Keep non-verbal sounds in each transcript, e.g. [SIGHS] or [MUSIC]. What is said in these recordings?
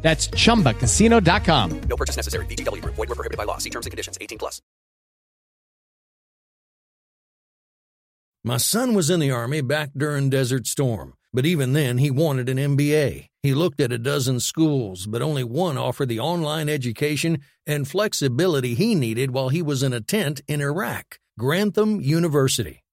That's chumbacasino.com. No purchase necessary. VGW Group. Void were prohibited by law. See terms and conditions. 18 plus. My son was in the Army back during Desert Storm, but even then he wanted an MBA. He looked at a dozen schools, but only one offered the online education and flexibility he needed while he was in a tent in Iraq Grantham University.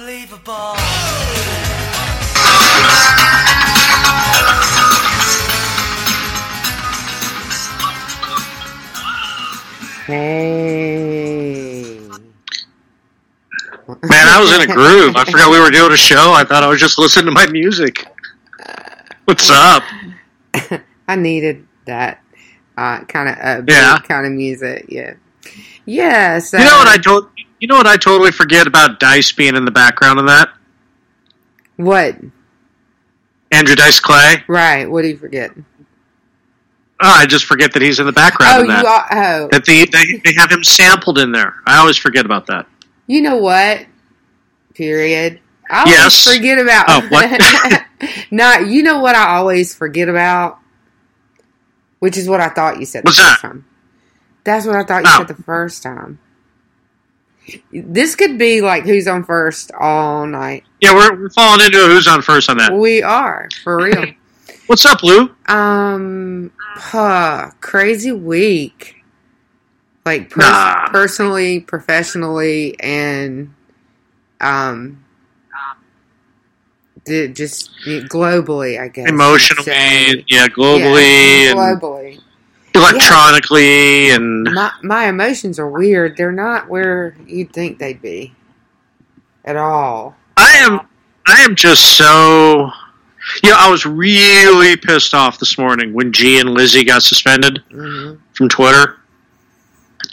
Unbelievable. Hey. Man, I was in a groove. I forgot we were doing a show. I thought I was just listening to my music. What's up? I needed that uh, kind of uh, Yeah. kind of music. Yeah. Yeah. So You know what I told you know what I totally forget about Dice being in the background of that? What? Andrew Dice Clay. Right. What do you forget? Oh, I just forget that he's in the background Oh, of that. you are. Oh, That the, they, they have him sampled in there. I always forget about that. you know what? period. I always Yes. forget about. Oh, what? [LAUGHS] Not you know what I always forget about, which is what I thought you said the first that? time. That's what I thought you Oh. said the first time. This could be like who's on first all night. Yeah, we're, we're falling into a who's on first on that. We are for real. [LAUGHS] What's up, Lou? Um, huh, crazy week. Like pers- Nah. personally, professionally, and um, just globally, I guess. Emotionally, yeah, globally, yeah, and globally. Electronically, and My my emotions are weird. They're not where you'd think they'd be at all. I am, I am just so. You know, I was really pissed off this morning when G and Lizzie got suspended hmm from Twitter,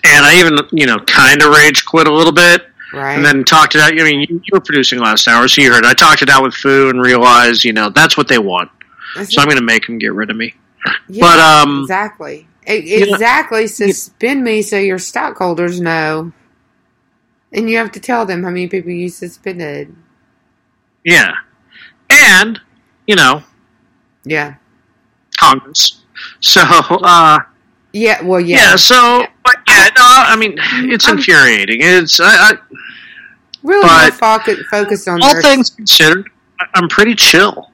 and I even, you know, kind of rage quit a little bit. Right? And then talked it out. I mean, you, you were producing last hour, so you heard. I talked it out with Fu and realized, you know, that's what they want. That's So I'm going to make them get rid of me. Yeah, But um, exactly, E- you know- exactly. Suspend me so your stockholders know, and you have to tell them how many people you suspended. yeah, and you know, Yeah, Congress. So uh, yeah. Well, yeah. yeah. So, but yeah, no, I mean, it's I'm- infuriating. It's I, I, really but- more focused on all their- things considered, I'm pretty chill.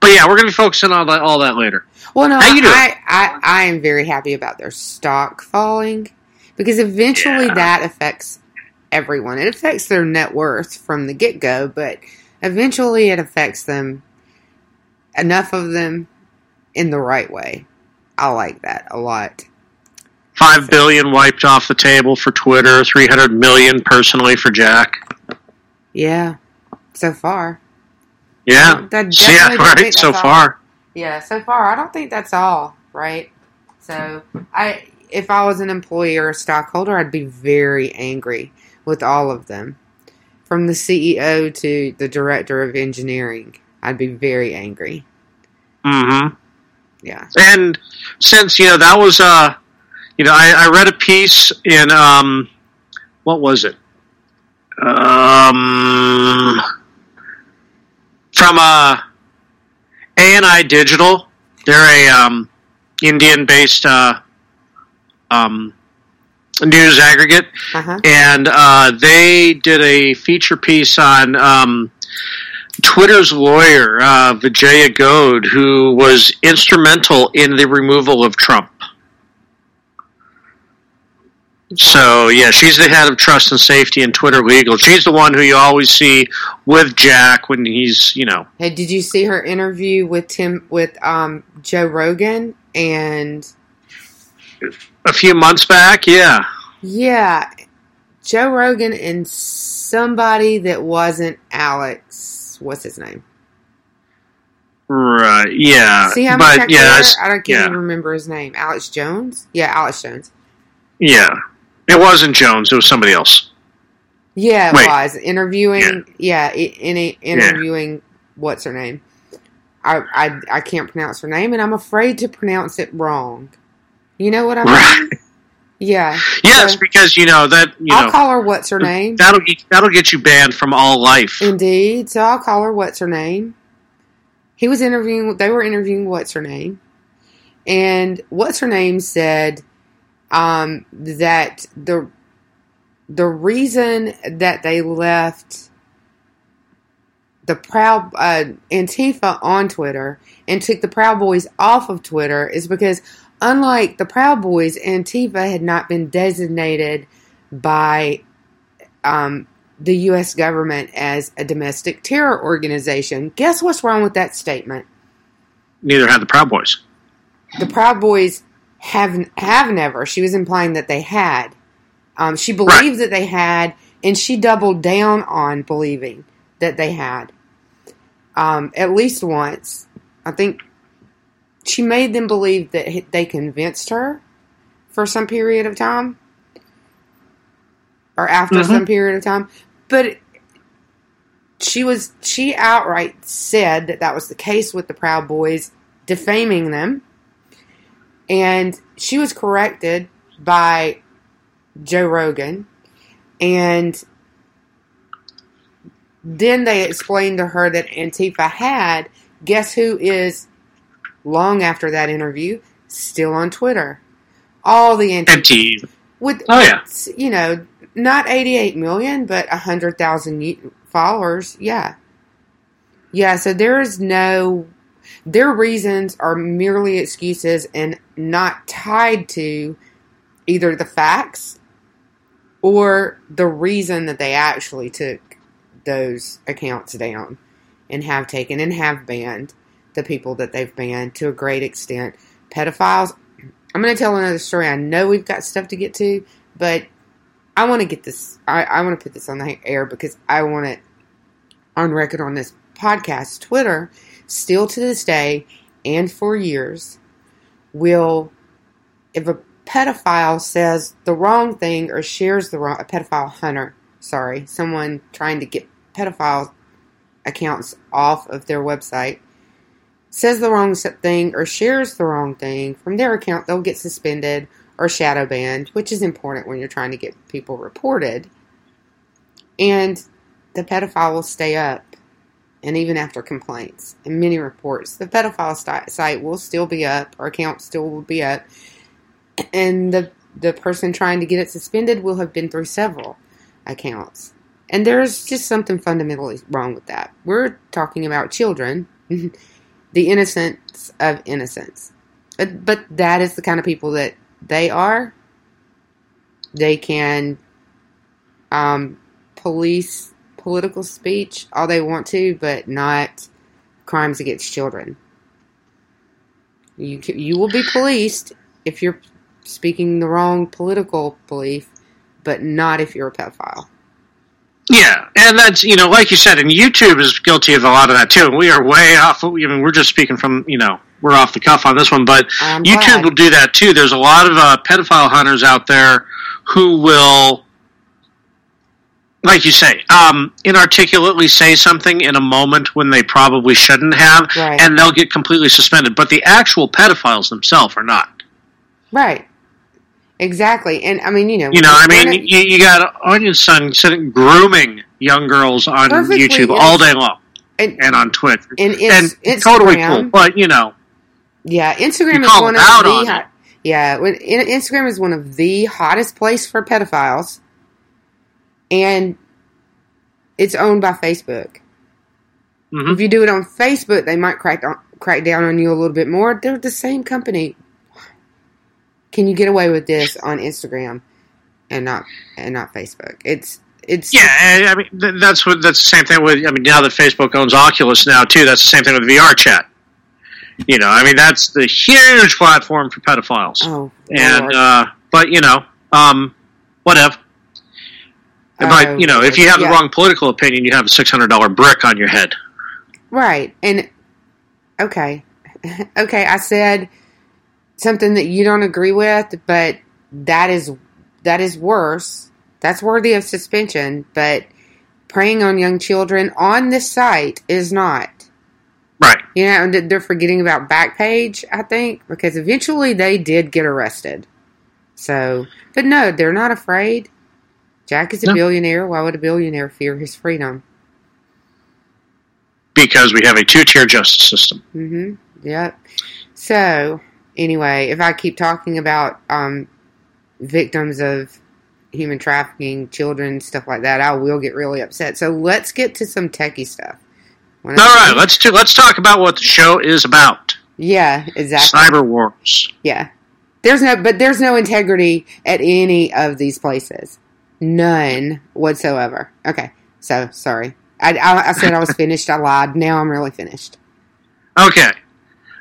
But yeah, we're going to be focusing on that, all that later. Well, no, How you doing? I, I, I am very happy about their stock falling because eventually Yeah. that affects everyone. It affects their net worth from the get go, but eventually it affects them enough of them in the right way. I like that a lot. Five billion wiped off the table for Twitter. Three hundred million personally for Jack. Yeah, so far. Yeah, That So, yeah, definitely [LAUGHS] right. So far, Yeah, so far I don't think that's all, right? So I if I was an employee or a stockholder, I'd be very angry with all of them. From the CEO to the director of engineering. I'd be very angry. mm-hmm. Yeah. And since you know that was uh, you know, I, I read a piece in um, what was it? Um, from uh, A and I Digital. They're a um, Indian-based uh, um, news aggregate, Uh-huh. and uh, they did a feature piece on um, Twitter's lawyer, uh, Vijaya Gadde, who was instrumental in the removal of Trump. So yeah, she's the head of trust and safety in Twitter Legal. She's the one who you always see with Jack when he's you know Hey, did you see her interview with Tim with um Joe Rogan and a few months back. Yeah, yeah, Joe Rogan and somebody that wasn't Alex. What's his name? right. Yeah, See how much but I yeah, it's- I don't can't yeah. even remember his name. Alex Jones? Yeah, Alex Jones. yeah. It wasn't Jones. It was somebody else. Yeah, it Wait. was interviewing. Yeah, i in a, interviewing. What's her name? I, I I can't pronounce her name, and I'm afraid to pronounce it wrong. You know what I mean? Right. Yeah. Yes, So, because you know that you I'll know call her what's her name. that'll get that'll get you banned from all life. Indeed. So I'll call her what's her name. He was interviewing. They were interviewing what's her name, and what's her name said um, that the the reason that they left the proud uh, Antifa on Twitter and took the Proud Boys off of Twitter is because unlike the Proud Boys, Antifa had not been designated by um, the U.S. government as a domestic terror organization. Guess what's wrong with that statement? Neither had the Proud Boys. The Proud Boys have have never. She was implying that they had. Um, she believed that they had, and she doubled down on believing that they had. Um, at least once, I think she made them believe that they convinced her for some period of time, or after Mhm. some period of time. But she was she outright said that that was the case with the Proud Boys, defaming them, and she was corrected by Joe Rogan, and then they explained to her that Antifa had. Guess who is long after that interview still on Twitter? All the Antifa with Oh, yeah. you know not 88 million but 100,000 followers yeah yeah so there is no their reasons are merely excuses and not tied to either the facts or the reason that they actually took those accounts down and have taken and have banned the people that they've banned to a great extent pedophiles I'm going to tell another story. I know we've got stuff to get to, but I want to get this. I, I want to put this on the air because I want it on record on this podcast. Twitter, still to this day and for years, will, if a pedophile says the wrong thing or shares the wrong, a pedophile hunter, sorry, someone trying to get pedophile accounts off of their website, says the wrong thing or shares the wrong thing from their account, they'll get suspended or shadow banned, which is important when you're trying to get people reported. And the pedophile will stay up, and even after complaints and many reports, the pedophile site will still be up, or account still will be up, and the the person trying to get it suspended will have been through several accounts. And there's just something fundamentally wrong with that. We're talking about children [LAUGHS] the innocence of innocence. But, but that is the kind of people that they are. They can um, police political speech all they want to, but not crimes against children. You you will be policed if you're speaking the wrong political belief, but not if you're a pedophile. Yeah, and that's you know, like you said, and YouTube is guilty of a lot of that too. We are way off. I mean, we're just speaking from you know, we're off the cuff on this one, but I'm YouTube glad. will do that too. There's a lot of uh, pedophile hunters out there who will, like you say, um, inarticulately say something in a moment when they probably shouldn't have, Right. and they'll get completely suspended. But the actual pedophiles themselves are not. Right. Exactly. And I mean, you know, You know, I mean, not- you, you got Onision sitting grooming young girls on YouTube all day long and, and on Twitter, And and it's- totally cool. But you know, Yeah, Instagram is one of the on hot, yeah. When, in- Instagram is one of the hottest place for pedophiles, and it's owned by Facebook. Mhm. If you do it on Facebook, they might crack on, crack down on you a little bit more. They're the same company. Can you get away with this on Instagram and not and not Facebook? It's it's yeah, I I mean that's what that's the same thing with. I mean, now that Facebook owns Oculus now too, that's the same thing with VR chat. You know, I mean, that's the huge platform for pedophiles. oh and uh, but you know, um, whatever. Oh, but you know, if you have the oh, wrong political opinion, you have a six hundred dollar brick on your head. Right. And okay. [LAUGHS] okay, I said something that you don't agree with, but that is that is worse. That's worthy of suspension, but preying on young children on this site is not. Right. You know, they're forgetting about Backpage, I think, because eventually they did get arrested. So, but no, they're not afraid. Jack is a No. billionaire. Why would a billionaire fear his freedom? Because we have a two tier justice system. Mm-hmm. Yep. So, anyway, if I keep talking about um, victims of human trafficking, children, stuff like that, I will get really upset. So let's get to some techie stuff. When All right, let's do, let's talk about what the show is about. Yeah, exactly. Cyber wars. Yeah. There's no, but there's no integrity at any of these places. None whatsoever. Okay. So, sorry. I, I, I said I was [LAUGHS] finished. I lied. Now I'm really finished. Okay.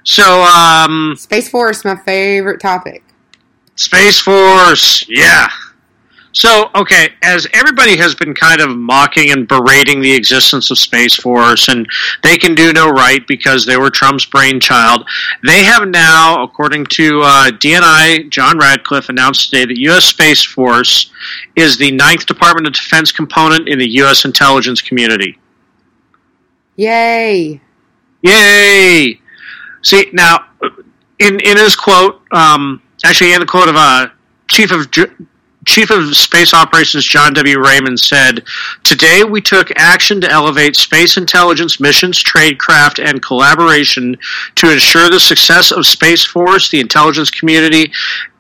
So, um, Space Force, my favorite topic. Space Force, yeah. So, okay, as everybody has been kind of mocking and berating the existence of Space Force, and they can do no right because they were Trump's brainchild, they have now, according to uh, DNI, John Ratcliffe announced today that U.S. Space Force is the ninth Department of Defense component in the U.S. intelligence community. Yay. Yay! See now, in in his quote, um, actually in the quote of uh, Chief of J- Chief of Space Operations John W. Raymond said, Today we took action to elevate space intelligence missions, tradecraft, and collaboration to ensure the success of Space Force, the intelligence community,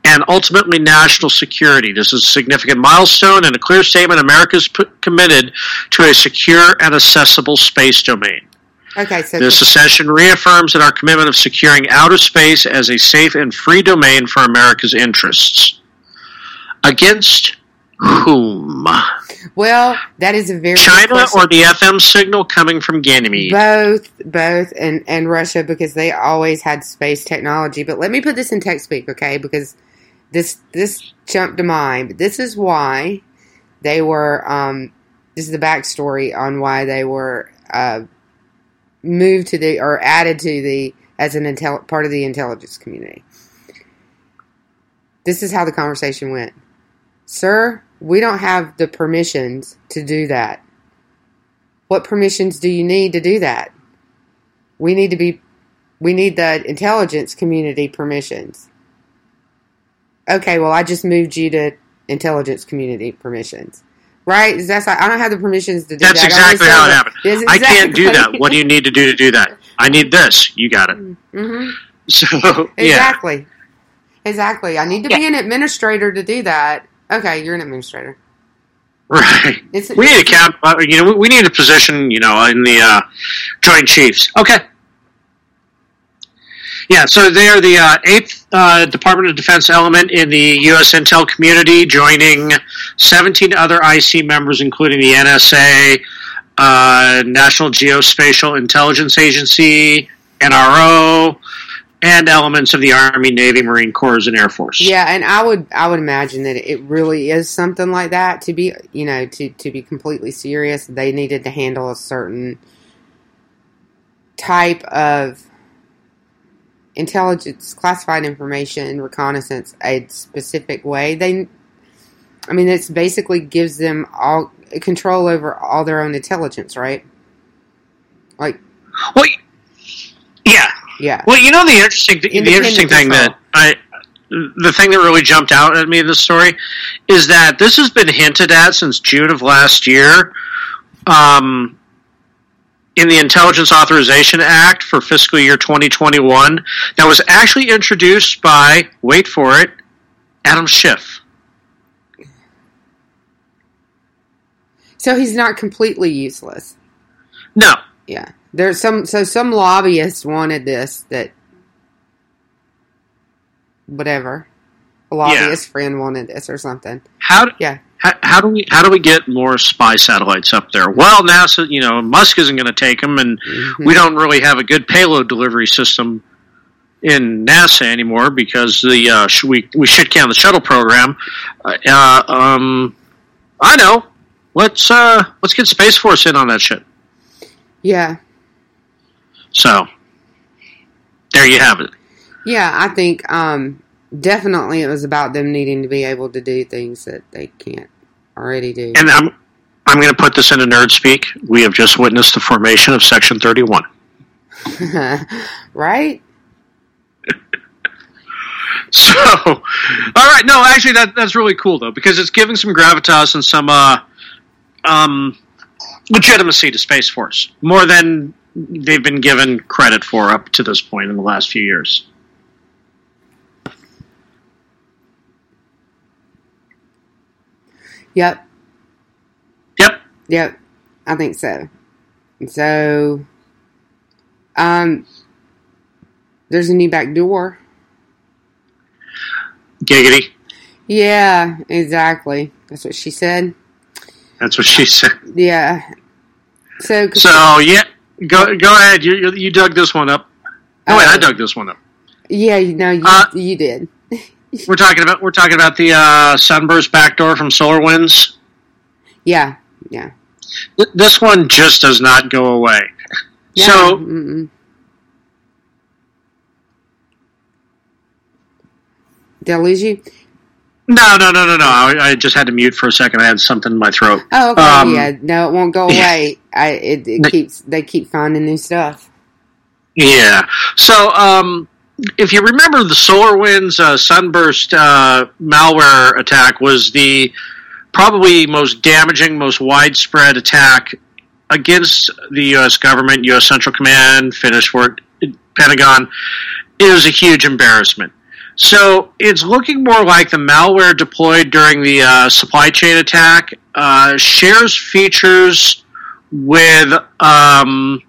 and ultimately national security. This is a significant milestone and a clear statement America is p- committed to a secure and accessible space domain. Okay, so This session reaffirms that our commitment of securing outer space as a safe and free domain for America's interests. Against whom? well, that is a very China or the FM signal coming from Ganymede? both, both, and and Russia because they always had space technology. But let me put this in text speak, okay? Because this this jumped to mind. This is why they were. Um, this is the backstory on why they were uh, moved to the or added to the as an intel- part of the intelligence community. This is how the conversation went. Sir, we don't have the permissions to do that. What permissions do you need to do that? We need to be we need the intelligence community permissions. Okay, well I just moved you to intelligence community permissions. Right? That's I don't have the permissions to do That's that. Exactly how it happened. That's I can't do that. What do you need to do to do that? I need this. You got it. Mhm. So yeah, Exactly. Exactly. I need to be an administrator to do that. Okay, you're an administrator. right. It's, We need a cap. uh, You know, we need a position. You know, in the uh, Joint Chiefs. Okay. Yeah, so they are the uh, eighth uh, Department of Defense element in the U.S. intel community, joining 17 other IC members, including the NSA, uh, National Geospatial Intelligence Agency, NRO, and elements of the Army, Navy, Marine Corps, and Air Force. Yeah, and I would I would imagine that it really is something like that to be you know to to be completely serious. They needed to handle a certain type of intelligence, classified information, reconnaissance a specific way. They, I mean, it's basically gives them all control over all their own intelligence, right? Like, Well, yeah. Well, you know the interesting the interesting thing that I the thing that really jumped out at me in this story is that this has been hinted at since June of last year. Um, in the Intelligence Authorization Act for fiscal year 2021, that was actually introduced by, wait for it, Adam Schiff. so he's not completely useless. No, Yeah. There's some so some lobbyists wanted this that whatever. A lobbyist friend wanted this or something. how Yeah. how, how do we how do we get more spy satellites up there? Well, NASA, you know, Musk isn't going to take them, and Mhm. we don't really have a good payload delivery system in NASA anymore because the uh, sh- we we shit can the shuttle program. Uh, uh, um, I know. Let's uh, let's get Space Force in on that shit. Yeah. So there you have it. Yeah, I think um definitely it was about them needing to be able to do things that they can't already do. And I'm I'm going to put this into nerd speak. We have just witnessed the formation of Section Thirty One. [LAUGHS] right? [LAUGHS] So, all right, no, actually, that that's really cool though because it's giving some gravitas and some uh, um, legitimacy to Space Force more than they've been given credit for up to this point in the last few years. Yep. Yep. Yep. I think so. So um there's a new back door. Giggity. Yeah, exactly. That's what she said. That's what she said. Yeah. So, So yeah, go go ahead. You you, you dug this one up. Oh wait, I Uh, dug this one up. yeah, you know, you, Uh, you did. [LAUGHS] We're talking about we're talking about the uh, sunburst backdoor from Solar Winds. Yeah, yeah. This one just does not go away. yeah. So mm-mm. lose you? No, no, no, no, no. I, I just had to mute for a second. I had something in my throat. Oh, okay. Um, yeah, no, it won't go [LAUGHS] away. I it, it keeps they keep finding new stuff. Yeah. So, um, if you remember, the SolarWinds uh, Sunburst uh, malware attack was the probably most damaging, most widespread attack against the U.S. government, U.S. Central Command, Finnish work, Pentagon. It was a huge embarrassment. So it's looking more like the malware deployed during the uh, supply chain attack uh, shares features with um,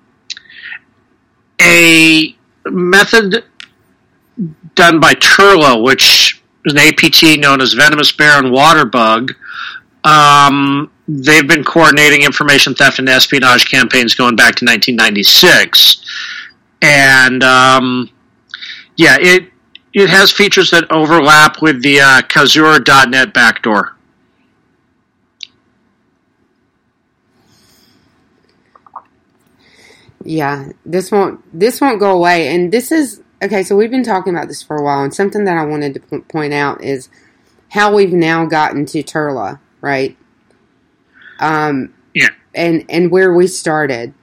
a method done by Turla, which is an APT known as Venomous Bear and Waterbug. Um, they've been coordinating information theft and espionage campaigns going back to 1996, and um, yeah, it it has features that overlap with the uh, Kazuar.NET backdoor. Yeah, this won't this won't go away. And this is okay. So we've been talking about this for a while, and something that I wanted to p- point out is how we've now gotten to Turla, right? Um, Yeah. and and where we started.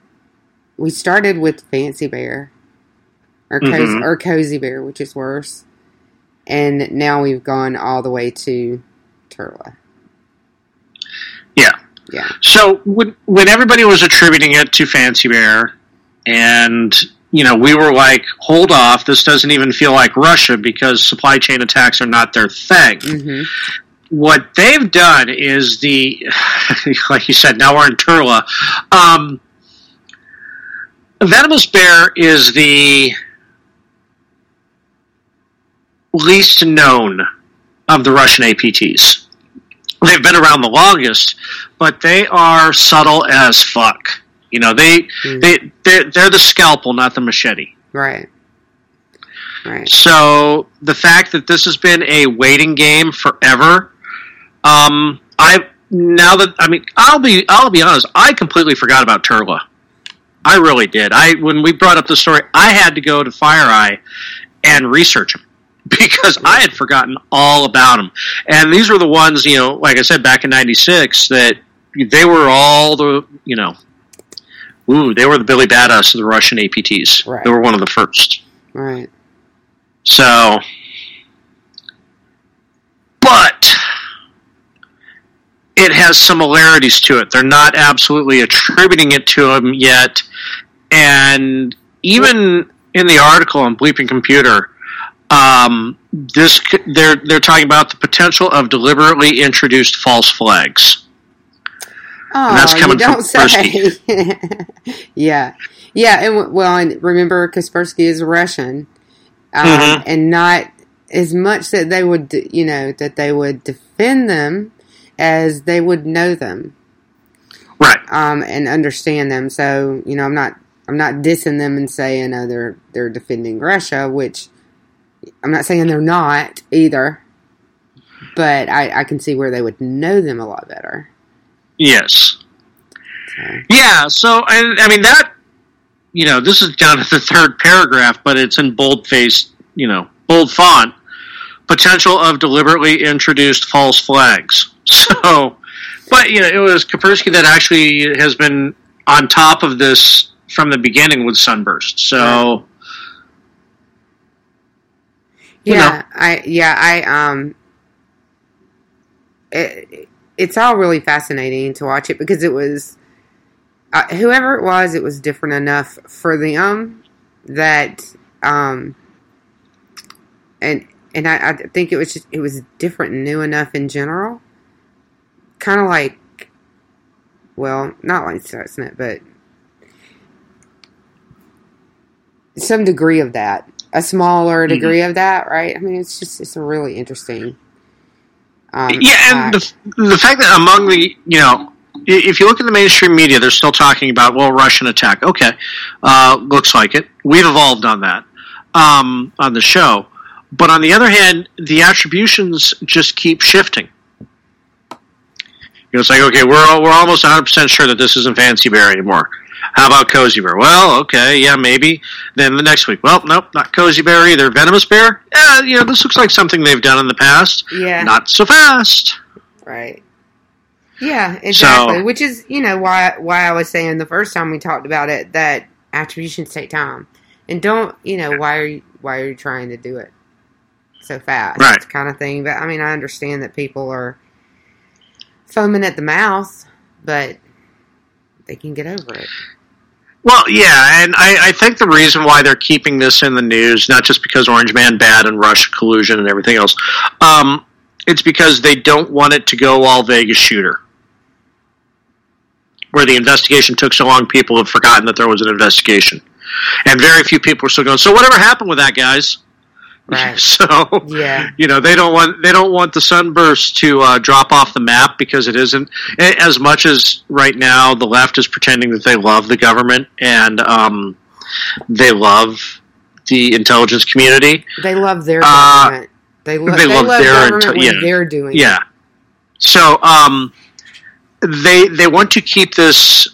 We started with Fancy Bear, or cozy, Mhm. or Cozy Bear, which is worse, and now we've gone all the way to Turla. Yeah. Yeah, So when when everybody was attributing it to Fancy Bear, and you know we were like, hold off, this doesn't even feel like Russia because supply chain attacks are not their thing. hmm What they've done is the, [LAUGHS] like you said, now we're in Turla. Um, Venomous Bear is the least known of the Russian APTs. They've been around the longest, but they are subtle as fuck. You know, they Mm. they they're, they're the scalpel, not the machete. right, right. So the fact that this has been a waiting game forever, um, I now that I mean, I'll be I'll be honest, I completely forgot about Turla. I really did. I when we brought up the story, I had to go to FireEye and research them [LAUGHS] because I had forgotten all about them. And these were the ones, you know, like I said back in '96, that they were all the, you know, ooh, they were the Billy Badass of the Russian APTs. Right. They were one of the first. Right. So, but it has similarities to it. They're not absolutely attributing it to him yet, and even in the article on Bleeping Computer, um, this they're they're talking about the potential of deliberately introduced false flags. Oh, that's coming you from don't say. [LAUGHS] yeah, yeah, and well, and remember, Kaspersky is Russian, um, Mhm. and not as much that they would, you know, that they would defend them as they would know them Right. um, and understand them. So, you know, I'm not, I'm not dissing them and saying oh, they're they're defending Russia, which I'm not saying they're not either. But I, I can see where they would know them a lot better. Yes. So. Yeah, so I, I mean that you know, this is down to the third paragraph, but it's in bold face, you know, bold font. Potential of deliberately introduced false flags. [LAUGHS] So, but you know, it was Kaspersky that actually has been on top of this from the beginning with Sunburst. So, Yeah, I yeah I um. It, it's all really fascinating to watch it because it was uh, whoever it was, it was different enough for them that um. And and I, I think it was just it was different and new enough in general. Kind of like, well, not like Stuxnet, but some degree of that, a smaller Mm-hmm. degree of that, right? I mean, it's just it's a really interesting. Um, yeah, and the, the fact that among the, you know, if you look at the mainstream media, they're still talking about, well, Russian attack. Okay, uh, looks like it. We've evolved on that um, on the show. But on the other hand, the attributions just keep shifting. You know, it's like, okay, we're all, we're almost 100% sure that this isn't Fancy Bear anymore. How about Cozy Bear? Well, okay, yeah, maybe. Then the next week, well, nope, not Cozy Bear either. Venomous Bear? Yeah, you know, this looks like something they've done in the past. yeah, Not so fast. right. Yeah, exactly. So- Which is, you know, why why I was saying the first time we talked about it that attributions take time, and don't, you know, why are you why are you trying to do it so fast? Right. Kind of thing. But I mean, I understand that people are foaming at the mouth, but they can get over it. Well, yeah, and I, I think the reason why they're keeping this in the news, not just because Orange Man bad and Russia collusion and everything else, um, it's because they don't want it to go all Vegas shooter. Where the investigation took so long, people have forgotten that there was an investigation. And very few people are still going, so whatever happened with that, guys? Right. [LAUGHS] So Yeah. you know they don't want they don't want the sunburst to uh, drop off the map because it isn't as much as right now the left is pretending that they love the government and um, they love the intelligence community. They love their Uh, government. They, lo- they they, love love, their government intel- yeah. they're doing Yeah. it. So um, they they want to keep this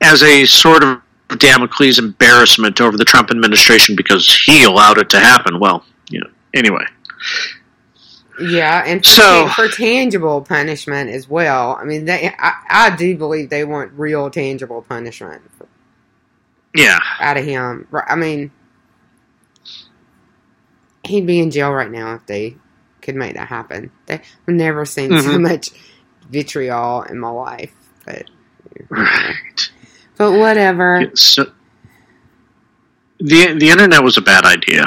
as a sort of Damocles embarrassment over the Trump administration because he allowed it to happen. Well. Anyway, Yeah, and for, So- ta- for tangible punishment as well. I mean, they, I, I do believe they want real tangible punishment yeah. out of him. I mean, he'd be in jail right now if they could make that happen. They, I've never seen so Mhm. much vitriol in my life, but Right. but whatever. So, the the internet was a bad idea.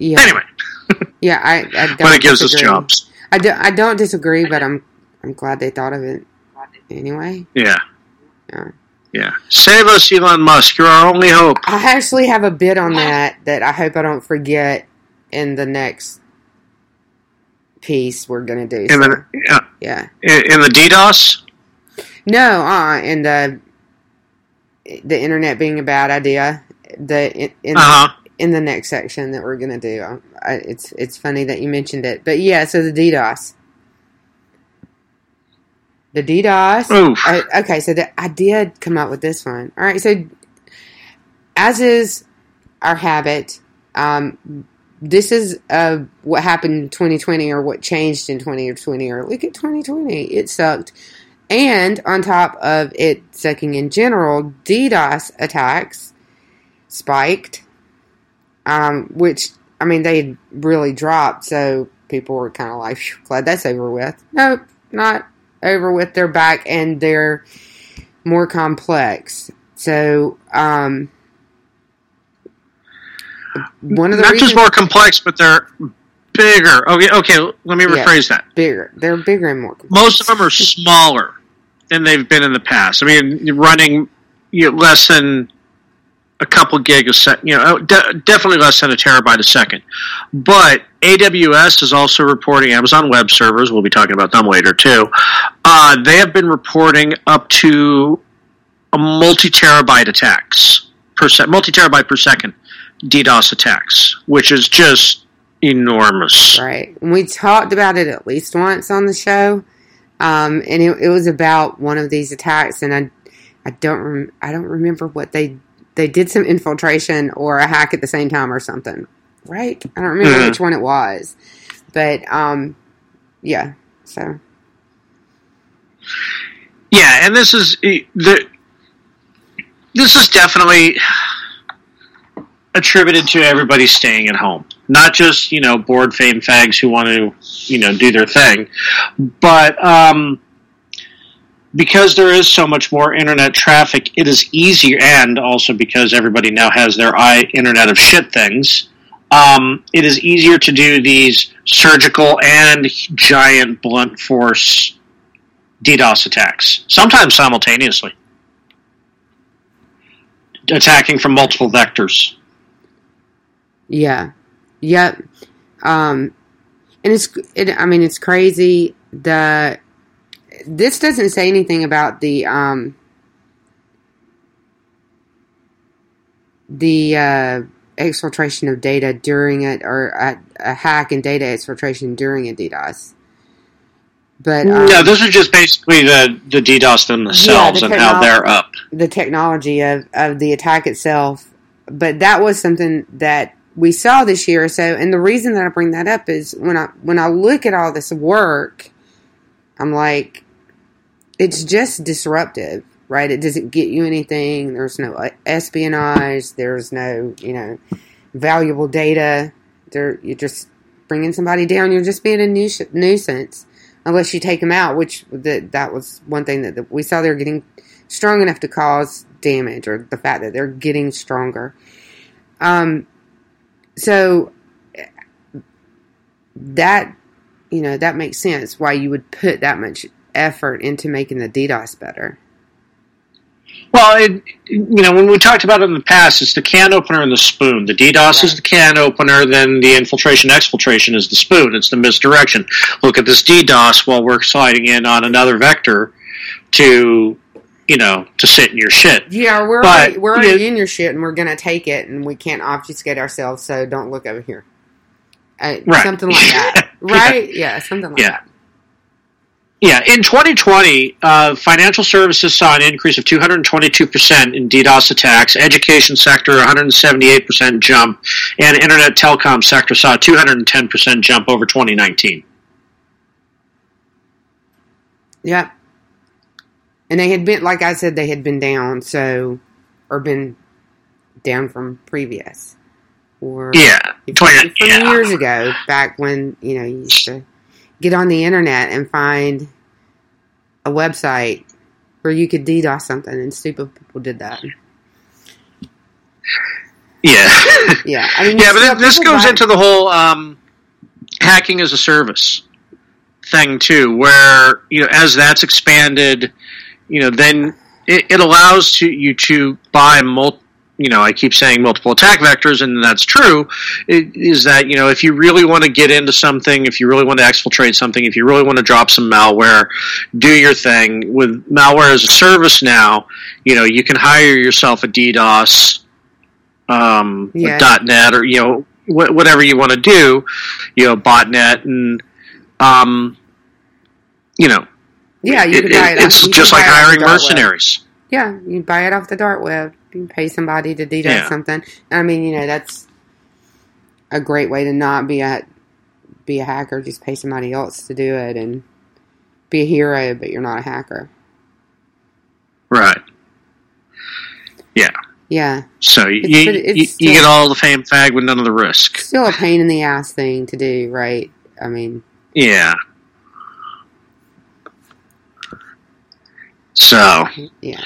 Yeah, Anyway, [LAUGHS] yeah. I, I don't but it gives us disagree. jobs. I, do, I don't disagree, but I'm I'm glad they thought of it anyway. Yeah. Yeah. Yeah. Save us, Elon Musk. You're our only hope. I actually have a bit on that that I hope I don't forget in the next piece we're gonna do. In So, the yeah, yeah, in, in the DDoS. no, uh, in the the internet being a bad idea. The in in, Uh huh. In the next section that we're gonna do, um, I, it's it's funny that you mentioned it, but yeah. So the DDoS, the DDoS. Oof. I, okay, so the, I did come up with this one. All right, so as is our habit, um, this is uh, what happened in 2020 or what changed in 2020 or look at 2020. It sucked. And on top of it sucking in general, DDoS attacks spiked, um, which, I mean, they really dropped. So people were kind of like, "Phew, glad that's over with. Nope, not over with. They're back and they're more complex. So, um, one of the Not reasons just more complex, but they're bigger. Okay. Okay. Let me Yeah. rephrase that. bigger. They're bigger and more complex. Most of them are smaller than they've been in the past. I mean, running you know, less than a couple gig a sec. You know, de- definitely less than a terabyte a second. But AWS is also reporting Amazon Web Servers. We'll be talking about them later too. Uh, they have been reporting up to a multi terabyte attacks per se- multi terabyte per second DDoS attacks, which is just enormous. Right. We talked about it at least once on the show. Um, and it, it was about one of these attacks, and I, I don't, rem- I don't remember what they, they did some infiltration or a hack at the same time or something, right? I don't remember Mhm. which one it was, but um, yeah. So Yeah, and this is the this is definitely attributed to everybody staying at home. Not just, you know, bored fame fags who want to, you know, do their thing, but um, because there is so much more internet traffic, it is easier, and also because everybody now has their eye internet of shit things. Um, it is easier to do these surgical and giant blunt force DDoS attacks, sometimes simultaneously, attacking from multiple vectors. yeah, yep. Um, and it's, it, I mean, it's crazy. The this doesn't say anything about the um the uh, exfiltration of data during it, or a, a hack and data exfiltration during a DDoS. But um, no, this is just basically the, the DDoS themselves the and how they're up. the technology of, of the attack itself. But that was something that we saw this year. So, and the reason that I bring that up is when I when I look at all this work, I'm like, it's just disruptive. right? It doesn't get you anything. There's no uh, espionage. There's no, you know, valuable data. There, you're just bringing somebody down. You're just being a nuis- nuisance unless you take them out, which that that was one thing that, that we saw they're getting strong enough to cause damage, or the fact that they're getting stronger. Um, so that you know that makes sense why you would put that much effort into making the DDoS better. Well, it, you know, when we talked about it in the past, it's the can opener and the spoon. The DDoS is the can opener, then the infiltration exfiltration is the spoon. It's the misdirection. Look at this DDoS while we're sliding in on another vector to, you know, to sit in your shit. Yeah, we're But, already, we're already yeah. in your shit, and we're gonna take it, and we can't obfuscate ourselves. So don't look over here. Uh, Right. Something like that, [LAUGHS] right? Yeah, something like Yeah. that. Yeah, in 2020, uh, financial services saw an increase of 222% in DDoS attacks. Education sector, 178% jump, and internet telecom sector saw a 210% jump over 2019. Yeah. And they had been, like I said, they had been down, so, or been down from previous. Or Yeah, from 20, yeah. years ago, back when, you know, you used to get on the internet and find a website where you could DDoS something, and stupid people did that. Yeah. [LAUGHS] Yeah. I mean, yeah, but this goes buy- into the whole um, hacking as a service thing too, where you know as that's expanded, you know, then it, it allows to, you to buy mul- You know, I keep saying multiple attack vectors, and that's true. It, is that you know if you really want to get into something, if you really want to exfiltrate something, if you really want to drop some malware, do your thing with malware as a service. Now, you know you can hire yourself a DDoS um, Yeah. .NET or you know wh- whatever you want to do, you know botnet and um, you know Yeah, you it- could buy it. it- it's just like buy it off the hiring dark web. mercenaries. Yeah, you buy it off the dark web. You pay somebody to DDoS Yeah. something. I mean, you know, that's a great way to not be a be a hacker. Just pay somebody else to do it and be a hero, but you're not a hacker. Right. Yeah. Yeah, So you, It's- you, you get all the fame fag with none of the risk. still a pain in the ass thing to do, right? I mean, Yeah. So, yeah.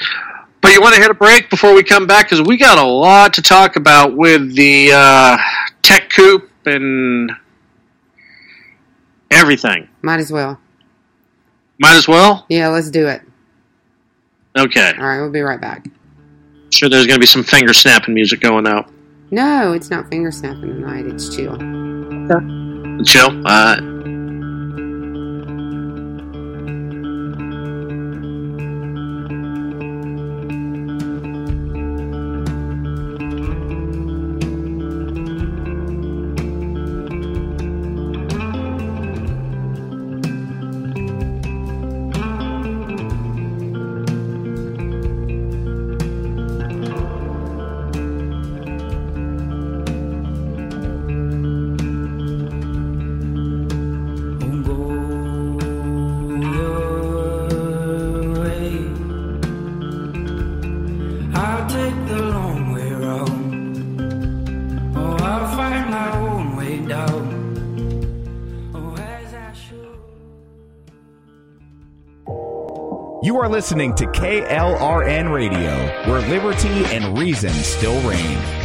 But you want to hit a break before we come back because we got a lot to talk about with the uh, tech coup and everything. Might as well. Might as well. Yeah, let's do it. Okay. All right, we'll be right back. Sure, there's going to be some finger snapping music going out. No, it's not finger snapping tonight. It's chill. Chill. All right. Listening to KLRN Radio, where liberty and reason still reign.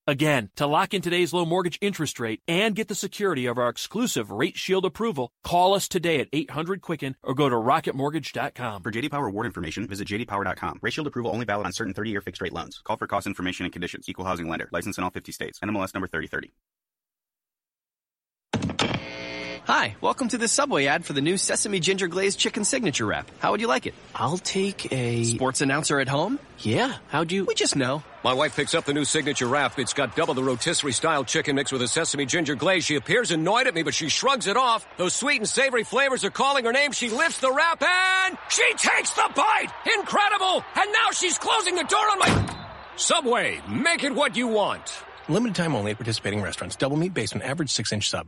Again, to lock in today's low mortgage interest rate and get the security of our exclusive Rate Shield approval, call us today at 800 Quicken or go to rocketmortgage.com. For JD Power award information, visit jdpower.com. Rate Shield approval only valid on certain 30-year fixed rate loans. Call for cost information and conditions. Equal housing lender. License in all 50 states. NMLS number 3030. Hi, welcome to the Subway ad for the new Sesame Ginger Glazed Chicken Signature Wrap. How would you like it? I'll take a sports announcer at home. Yeah, how do you? We just know. My wife picks up the new signature wrap. It's got double the rotisserie style chicken mixed with a sesame ginger glaze. She appears annoyed at me, but she shrugs it off. Those sweet and savory flavors are calling her name. She lifts the wrap and she takes the bite. Incredible! And now she's closing the door on my Subway. Make it what you want. Limited time only at participating restaurants. Double meat basement, average six inch sub.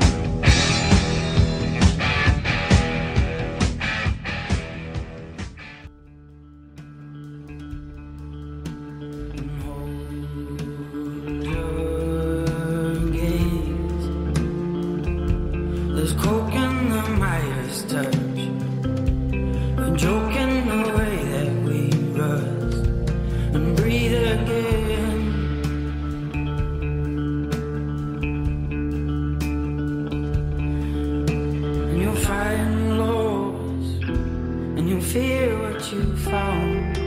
and fear what you found.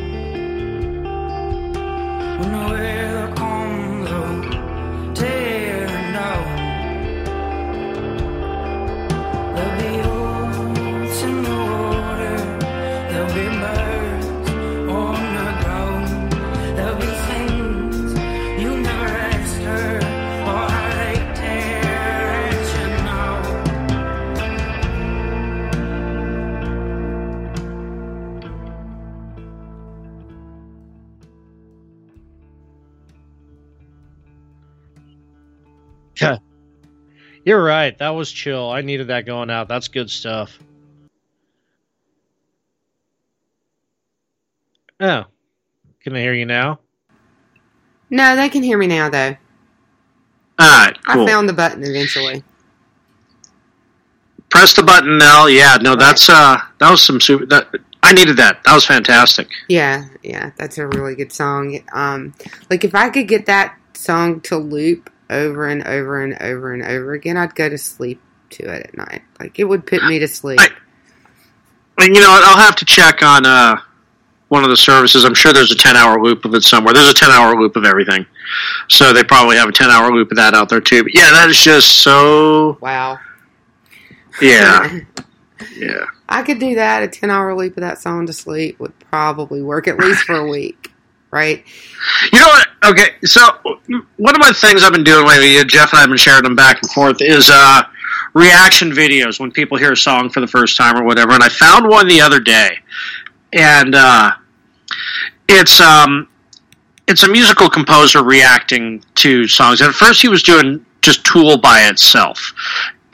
When the weather You're right. That was chill. I needed that going out. That's good stuff. Oh. Can I hear you now? No, they can hear me now, though. All right, cool. I found the button eventually. Press the button, Nell. Yeah, no, that's uh, that was some super. That, I needed that. That was fantastic. Yeah, yeah, that's a really good song. Um, like if I could get that song to loop over and over and over and over again, I'd go to sleep to it at night. Like it would put me to sleep. And you know, I'll have to check on uh, one of the services. I'm sure there's a 10 hour loop of it somewhere. There's a 10 hour loop of everything. So they probably have a 10 hour loop of that out there too. But yeah, that is just so. Wow. Yeah. [LAUGHS] yeah. I could do that. A ten hour loop of that song to sleep would probably work at least for a week, right? You know what? Okay, so one of my things I've been doing lately, uh, Jeff and I have been sharing them back and forth, is uh, reaction videos when people hear a song for the first time or whatever. And I found one the other day, and uh, it's um, it's a musical composer reacting to songs. And at first, he was doing just Tool by itself.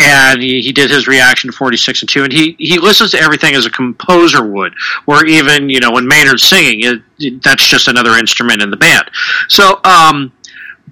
And he, he did his reaction to 46 and 2, and he, he listens to everything as a composer would, where even, you know, when Maynard's singing, it, it- that's just another instrument in the band. So, um,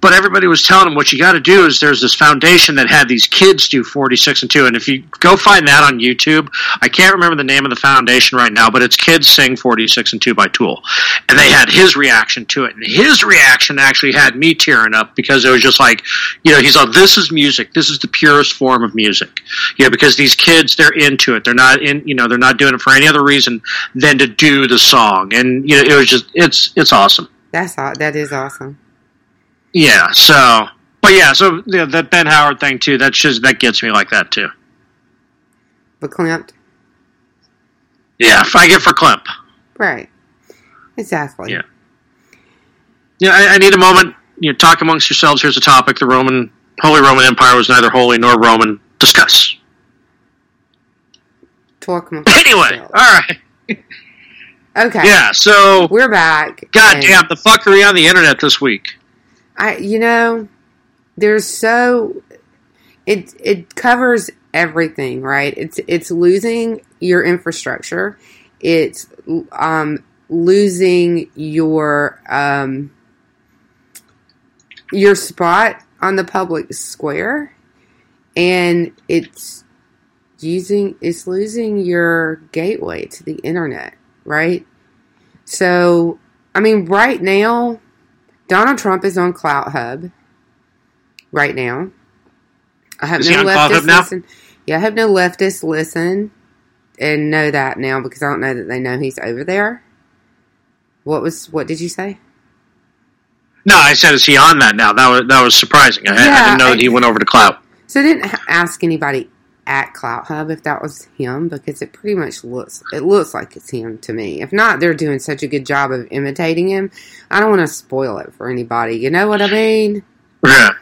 but everybody was telling him what you got to do is there's this foundation that had these kids do 46 and 2 and if you go find that on youtube i can't remember the name of the foundation right now but it's kids sing 46 and 2 by tool. And they had his reaction to it and his reaction actually had me tearing up because it was just like you know he's like this is music. This is the purest form of music. You know because these kids they're into it. They're not in you know they're not doing it for any other reason than to do the song. And you know it was just it's it's awesome. That's all that is awesome. Yeah. So, but yeah. So you know, that Ben Howard thing too. That's just that gets me like that too. But Klimt, Yeah. If I get for Klimp. right? Exactly. Yeah. Yeah. I, I need a moment you know, talk amongst yourselves. Here's a topic: the Roman Holy Roman Empire was neither holy nor Roman. Discuss. Talk more. [LAUGHS] Anyway, all right. Okay. Yeah. So we're back. God damn the fuckery on the internet this week. I, you know, there's so it it covers everything, right? It's it's losing your infrastructure. It's um losing your um your spot on the public square and it's using it's losing your gateway to the internet, right? So, I mean, right now, Donald Trump is on Clout Hub. Right now, I hope Is no on Clout Hub leftists listen. Yeah, I hope no leftists listen and know that now because I don't know that they know he's over there. What was what did you say? No, I said, is he on that now? That was that was surprising. I, I didn't know I- that he went over to Clout. So I didn't ask anybody at Clout Hub if that was him because it pretty much looks it looks like it's him to me. If not, they're doing such a good job of imitating him. I don't want to spoil it for anybody. You know what I mean? Yeah. [LAUGHS]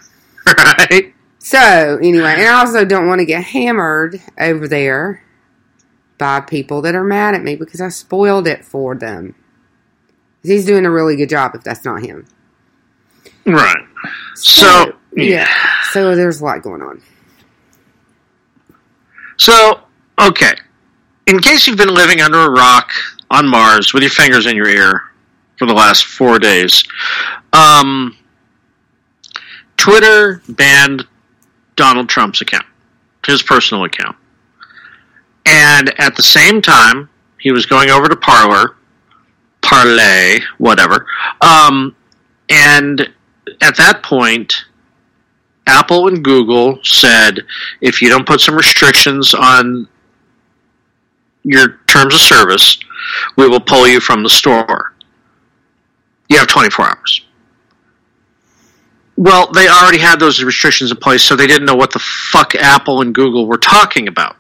Right. So anyway, and I also don't want to get hammered over there by people that are mad at me because I spoiled it for them. He's doing a really good job if that's not him. Right. So, yeah. So there's a lot going on. So, okay. In case you've been living under a rock on Mars with your fingers in your ear for the last four days, um, Twitter banned Donald Trump's account, his personal account. And at the same time, he was going over to Parler, Parlay, whatever. Um, and at that point, Apple and Google said if you don't put some restrictions on your terms of service, we will pull you from the store. You have 24 hours. Well, they already had those restrictions in place, so they didn't know what the fuck Apple and Google were talking about.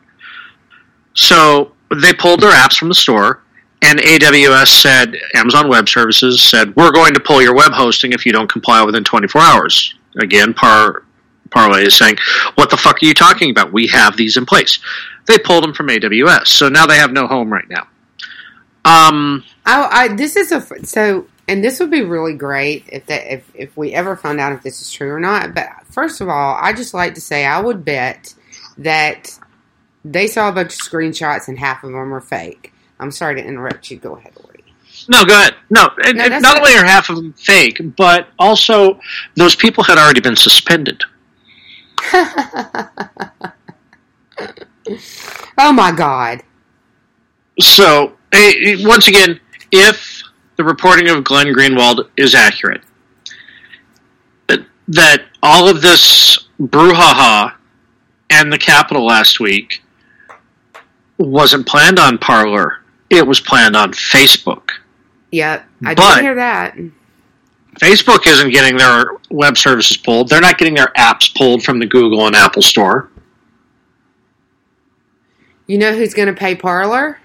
So they pulled their apps from the store, and AWS said, Amazon Web Services said, we're going to pull your web hosting if you don't comply within 24 hours. Again, Par Parlay is saying, what the fuck are you talking about? We have these in place. They pulled them from AWS, so now they have no home right now. Um, I, I this is a so, and this would be really great if that if if we ever found out if this is true or not. But first of all, I just like to say I would bet that they saw a bunch of screenshots and half of them are fake. I'm sorry to interrupt you. Go ahead, Lori. No, go ahead. No, and, No, not- only are half of them fake, but also those people had already been suspended. [LAUGHS] Oh my God! So, eh, eh, once again, if the reporting of Glenn Greenwald is accurate, that, all of this brouhaha and the Capitol last week wasn't planned on Parler, it was planned on Facebook. Yep, I But- did hear that. Facebook isn't getting their web services pulled. They're not getting their apps pulled from the Google and Apple store. You know who's going to pay Parler?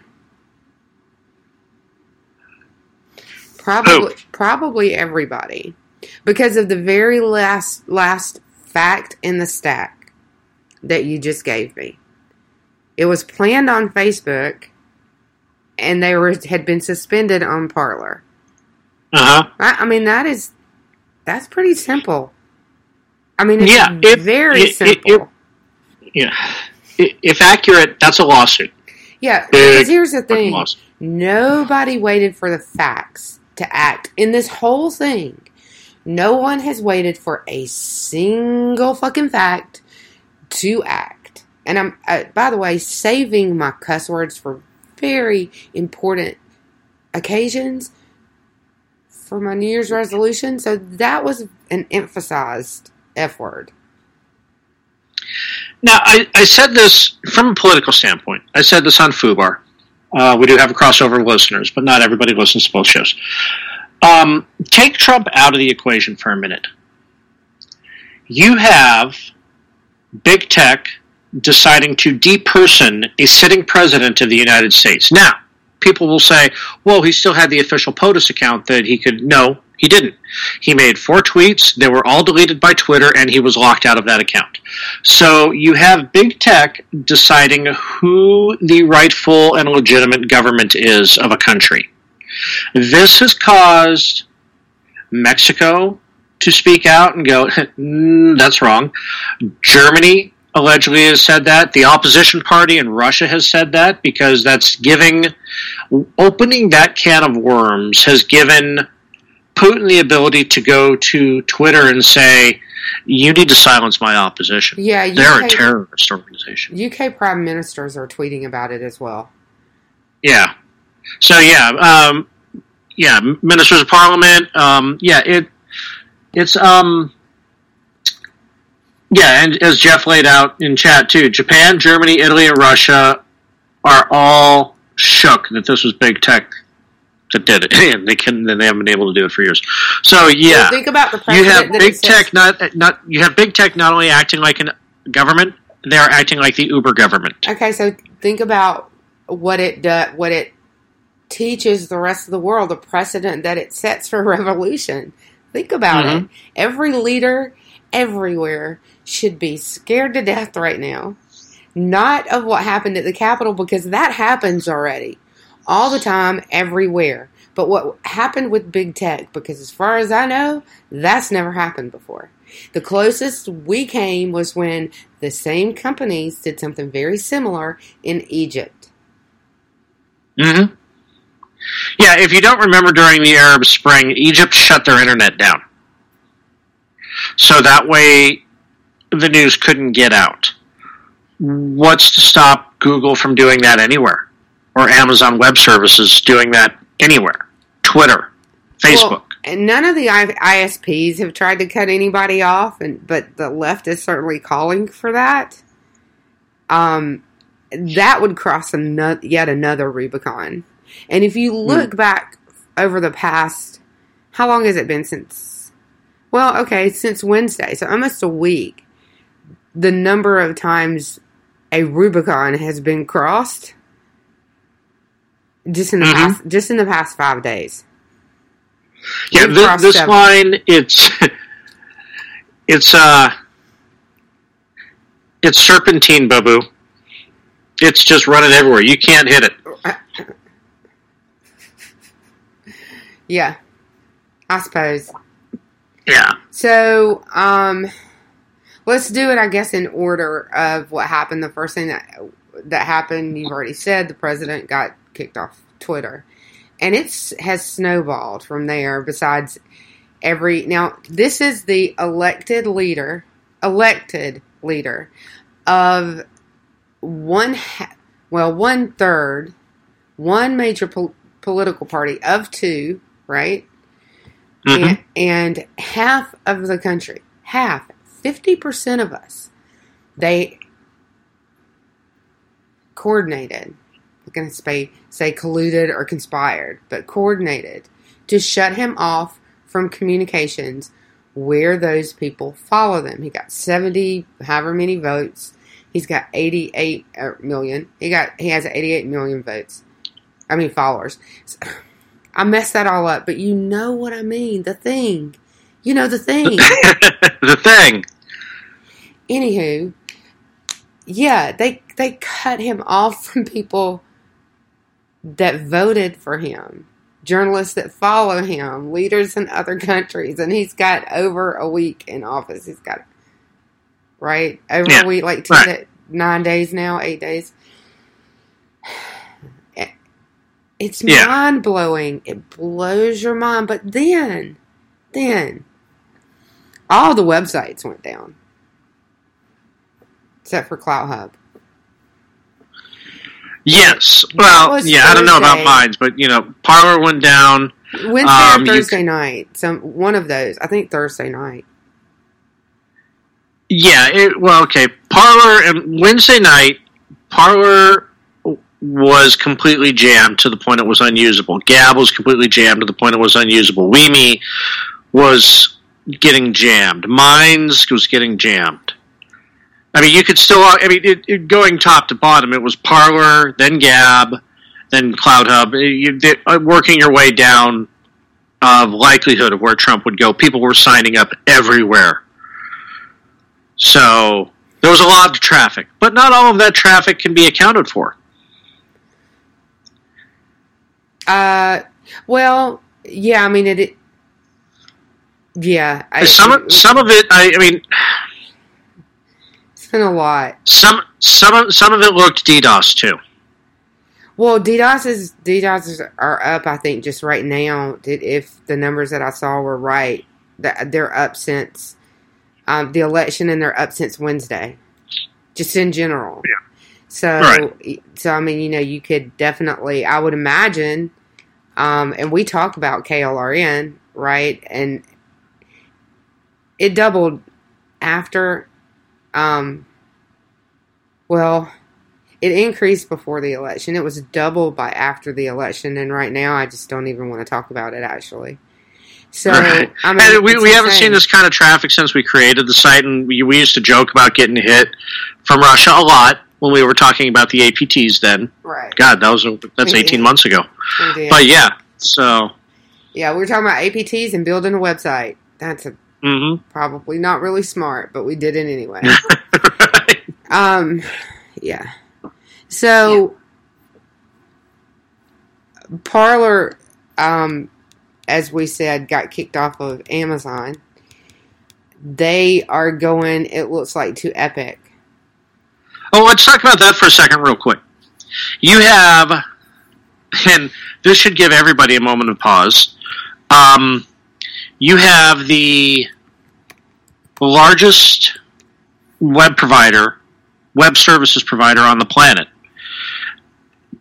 Probably, probably everybody, because of the very last last fact in the stack that you just gave me. It was planned on Facebook, and they were had been suspended on Parler. Uh huh. I, I mean, that is that's pretty simple. I mean, it's Yeah, if- very it- it- simple. Yeah. If accurate, that's a lawsuit. Yeah, because here's the thing: nobody waited for the facts to act in this whole thing. No one has waited for a single fucking fact to act. And I'm, uh, by the way, saving my cuss words for very important occasions for my New Year's resolution. So that was an emphasized F word. Now, I, I said this from a political standpoint. I said this on FUBAR. Uh, we do have a crossover of listeners, but not everybody listens to both shows. Um, take Trump out of the equation for a minute. You have big tech deciding to deperson a sitting president of the United States. Now, people will say, well, he still had the official POTUS account that he could. No, He didn't. He made four tweets. They were all deleted by Twitter, and he was locked out of that account. So you have big tech deciding who the rightful and legitimate government is of a country. This has caused Mexico to speak out and go, [LAUGHS] "Mm, that's wrong. Germany allegedly has said that. The opposition party in Russia has said that because that's giving, opening that can of worms has given Putin the ability to go to Twitter and say, you need to silence my opposition. Yeah, They're a terrorist organization. UK prime ministers are tweeting about it as well. Yeah. So yeah, um, yeah, ministers of parliament. Um, yeah, it it's um, yeah, and as Jeff laid out in chat too, Japan, Germany, Italy, and Russia are all shook that this was big tech that did it, [LAUGHS] and they can then they haven't been able to do it for years. So yeah, Well, think about the you have big it says- tech not not you have big tech not only acting like a government, they are acting like the Uber government. Okay, so think about what it do, what it teaches the rest of the world, the precedent that it sets for [LAUGHS] revolution. Think about Mhm. it. Every leader everywhere should be scared to death right now. Not of what happened at the Capitol because that happens already. All the time, everywhere. But what happened with big tech, because as far as I know, that's never happened before. The closest we came was when the same companies did something very similar in Egypt. hmm Yeah, if you don't remember during the Arab Spring, Egypt shut their internet down. So that way the news couldn't get out. What's to stop Google from doing that anywhere? Or Amazon Web Services doing that anywhere? Twitter, Facebook. Well, and none of the ISPs have tried to cut anybody off, and but the left is certainly calling for that. Um, that would cross another, yet another Rubicon. And if you look back over the past, how long has it been since? Well, okay, since Wednesday, so almost a week. The number of times a Rubicon has been crossed just in the Mhm. past, just in the past five days. Yeah, We've this seven. line it's it's uh it's serpentine, Babu. It's just running everywhere. You can't hit it. [LAUGHS] Yeah, I suppose. Yeah. So, um, let's do it. I guess in order of what happened. The first thing that that happened, you've already said, the president got kicked off Twitter, and it's has snowballed from there. Besides every now, this is the elected leader, elected leader of one, well, one third, one major pol- political party of two, right? Mhm. and, and half of the country, half, 50% of us, they coordinated. I'm going to say, say colluded or conspired, but coordinated to shut him off from communications where those people follow them. He got 70, however many votes. He's got 88 uh. He got he has 88 million votes. I mean followers. So, I messed that all up, but you know what I mean. The thing. You know the thing. [LAUGHS] the thing. Anywho, yeah, they they cut him off [LAUGHS] from people that voted for him, journalists that follow him, leaders in other countries, and he's got over a week in office. He's got right over Yeah, a week, like right. nine days now, eight days. It's Yeah. mind blowing. It blows your mind. But then, then, all the websites went down, except for Clout Hub. Yes. Well, yeah, I don't know about Thursday. mines, but you know, Parler went down. Wednesday Um, or you Thursday night. Some one of those. I think Thursday night. Yeah, it, well, okay. Parler and Wednesday night, Parler was completely jammed to the point it was unusable. Gab was completely jammed to the point it was unusable. Weemy was getting jammed. Minds was getting jammed. I mean, you could still. I mean, it, it, going top to bottom, it was Parler, then Gab, then Clout Hub. You, uh, working your way down of likelihood of where Trump would go. People were signing up everywhere. So there was a lot of traffic, but not all of that traffic can be accounted for. Uh, well, yeah. I mean, it. it yeah, I, some of, some of it, I, I mean, it's been a lot. some some of some of it looked DDoS too. Well, DDoS is DDoS are up. I think just right now, if the numbers that I saw were right, that they're up since um, the election, and they're up since Wednesday. Just in general. Yeah. So, so I mean, you know, you could definitely, I would imagine, um, and we talk about KLRN, right? And it doubled after, um, well, it increased before the election. It was double by after the election, and right now, I just don't even want to talk about it. Actually, so Right. I mean, and we, we haven't seen this kind of traffic since we created the site, and we, we used to joke about getting hit from Russia a lot when we were talking about the APTs. Then, Right. God, that was that's We- eighteen months ago. But yeah, so Yeah, we were talking about APTs and building a website. That's a, mhm. probably not really smart, but we did it anyway. [LAUGHS] um, yeah. So, Parler, um, as we said, got kicked off of Amazon. They are going. It looks like to Epik. Oh, let's talk about that for a second, real quick. You have, and this should give everybody a moment of pause. Um, you have the largest web provider, web services provider on the planet,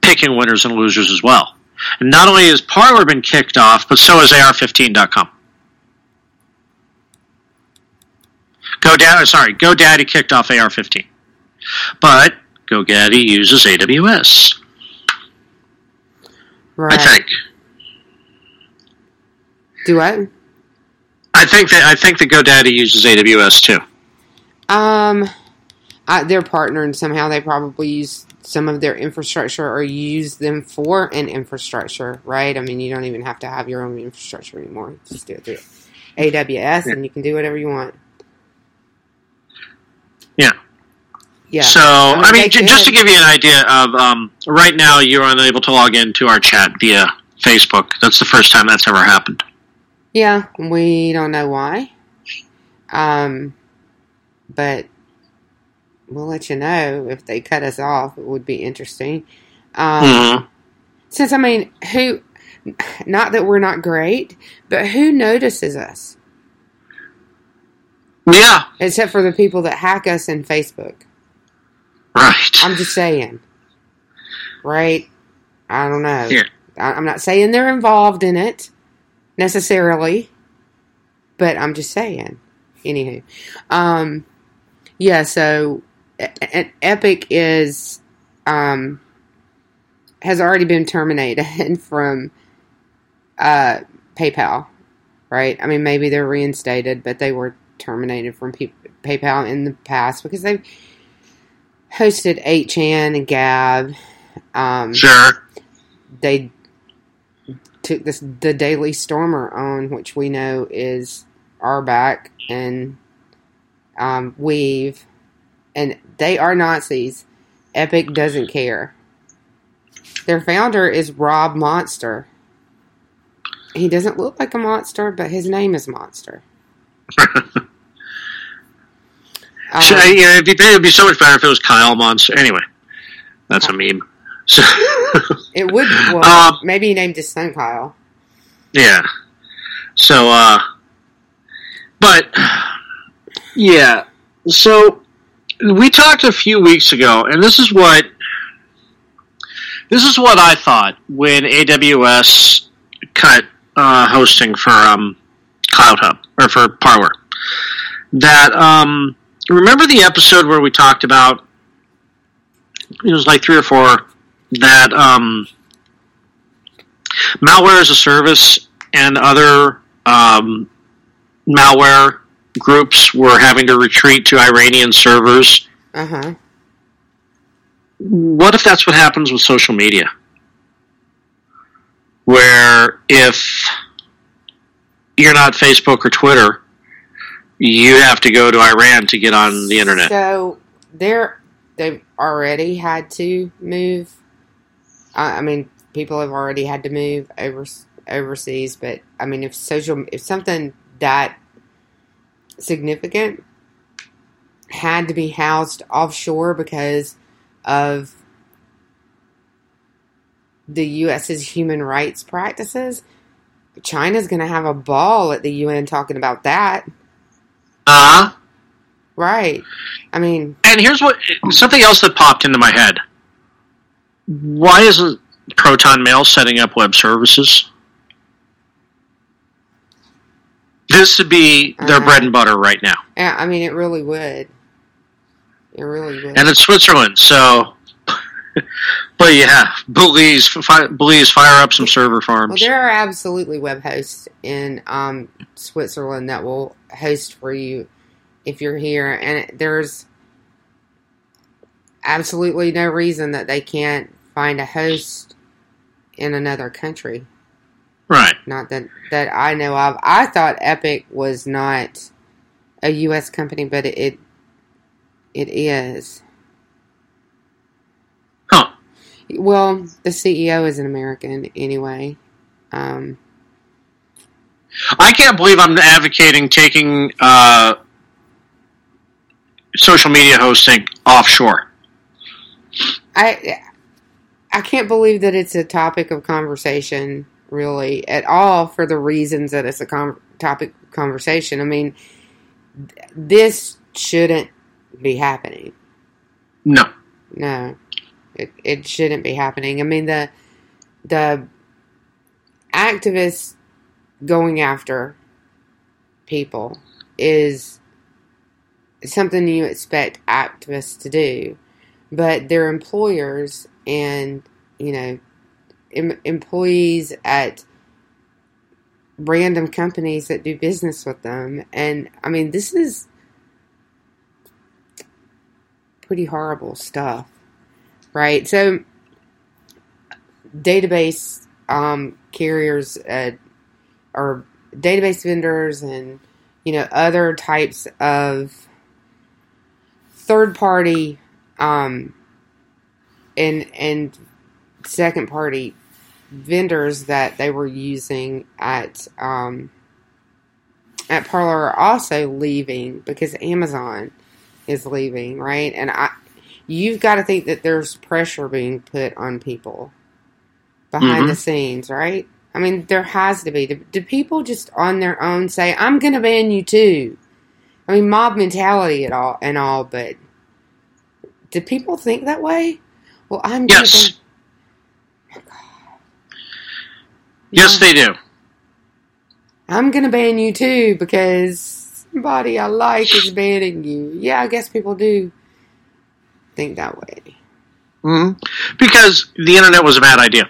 picking winners and losers as well. And not only has Parler been kicked off, but so has AR15.com. GoDaddy, sorry, GoDaddy kicked off AR15. But GoDaddy uses AWS. Right. I think. Do I? I think that I think that GoDaddy uses AWS too. Um, I, they're partnering somehow. They probably use some of their infrastructure or use them for an infrastructure, right? I mean, you don't even have to have your own infrastructure anymore. Just do it through AWS, and you can do whatever you want. Yeah. Yeah. So I mean, they j- just to give you an idea of um, right now, you're unable to log into our chat via Facebook. That's the first time that's ever happened. Yeah, we don't know why. Um, but we'll let you know if they cut us off. It would be interesting. Um, Mhm. Since I mean, who? Not that we're not great, but who notices us? Yeah. Except for the people that hack us in Facebook. Right. I'm just saying. Right? I don't know. Yeah. I- I'm not saying they're involved in it necessarily, but I'm just saying. Anywho, um, yeah. So, e- Epik is um has already been terminated [LAUGHS] from uh PayPal, right? I mean, maybe they're reinstated, but they were terminated from P- PayPal in the past because they've hosted 8chan and Gab. Um, Sure. They took this the Daily Stormer on, which we know is Arbac and um, Weave, and they are Nazis. Epik doesn't care. Their founder is Rob Monster. He doesn't look like a monster, but his name is Monster. [LAUGHS] Um, So, you know, it'd, be, it'd be so much better if it was Kyle Monster. Anyway, that's a meme. [LAUGHS] So, It would. Well, Um, maybe he named his son Kyle. yeah. So, uh, but yeah. So we talked a few weeks ago, and this is what this is what I thought when AWS cut uh, hosting for um, Clout Hub or for Parler. That um, remember the episode where we talked about it was like three or four that um, malware as a service and other um, malware groups were having to retreat to Iranian servers. Uh huh. What if that's what happens with social media? Where if you're not Facebook or Twitter, you have to go to Iran to get on the internet. So they're they've already had to move. I I mean, people have already had to move over overseas, but I mean, if social, if something that significant had to be housed offshore because of the U.S.'s human rights practices, China's going to have a ball at the UN talking about that. Uh. Right. I mean, And here's what something else that popped into my head. Why isn't Proton Mail setting up web services? This would be their Uh-huh. bread and butter right now. yeah, I mean, it really would. It really would. And it's Switzerland, so. [LAUGHS] but yeah, please, fi- Belize, fire up some server Well, farms. there are absolutely web hosts in um, Switzerland that will host for you if you're here, and there's absolutely no reason that they can't find a host in another country. Right. Not that that I know of. I thought Epik was not a U.S. company, but it, it is. Huh. Well, the CEO is an American anyway. Um, I can't believe I'm advocating taking uh, social media hosting offshore. I I can't believe that it's a topic of conversation really at all for the reasons that it's a com- topic of conversation. I mean, th- this shouldn't be happening. No. No, it it shouldn't be happening. I mean the the activists going after people is something you expect activists to do, but their employers and you know em- employees at random companies that do business with them, and I mean this is pretty horrible stuff, right? So, database um, carriers uh, or database vendors and you know other types of third party um, and and second party vendors that they were using at um, at Parler are also leaving because Amazon is leaving, right? And I, you've got to think that there's pressure being put on people behind Mhm. the scenes, right? I mean, there has to be. Do, do people just on their own say, "I'm going to ban you too"? I mean, mob mentality and all and all, but do people think that way? Well, I'm gonna Yes. ban- Yes, they do. I'm gonna ban you too because somebody I like is banning you. Yeah, I guess people do think that way. hmm Because the internet was a bad idea.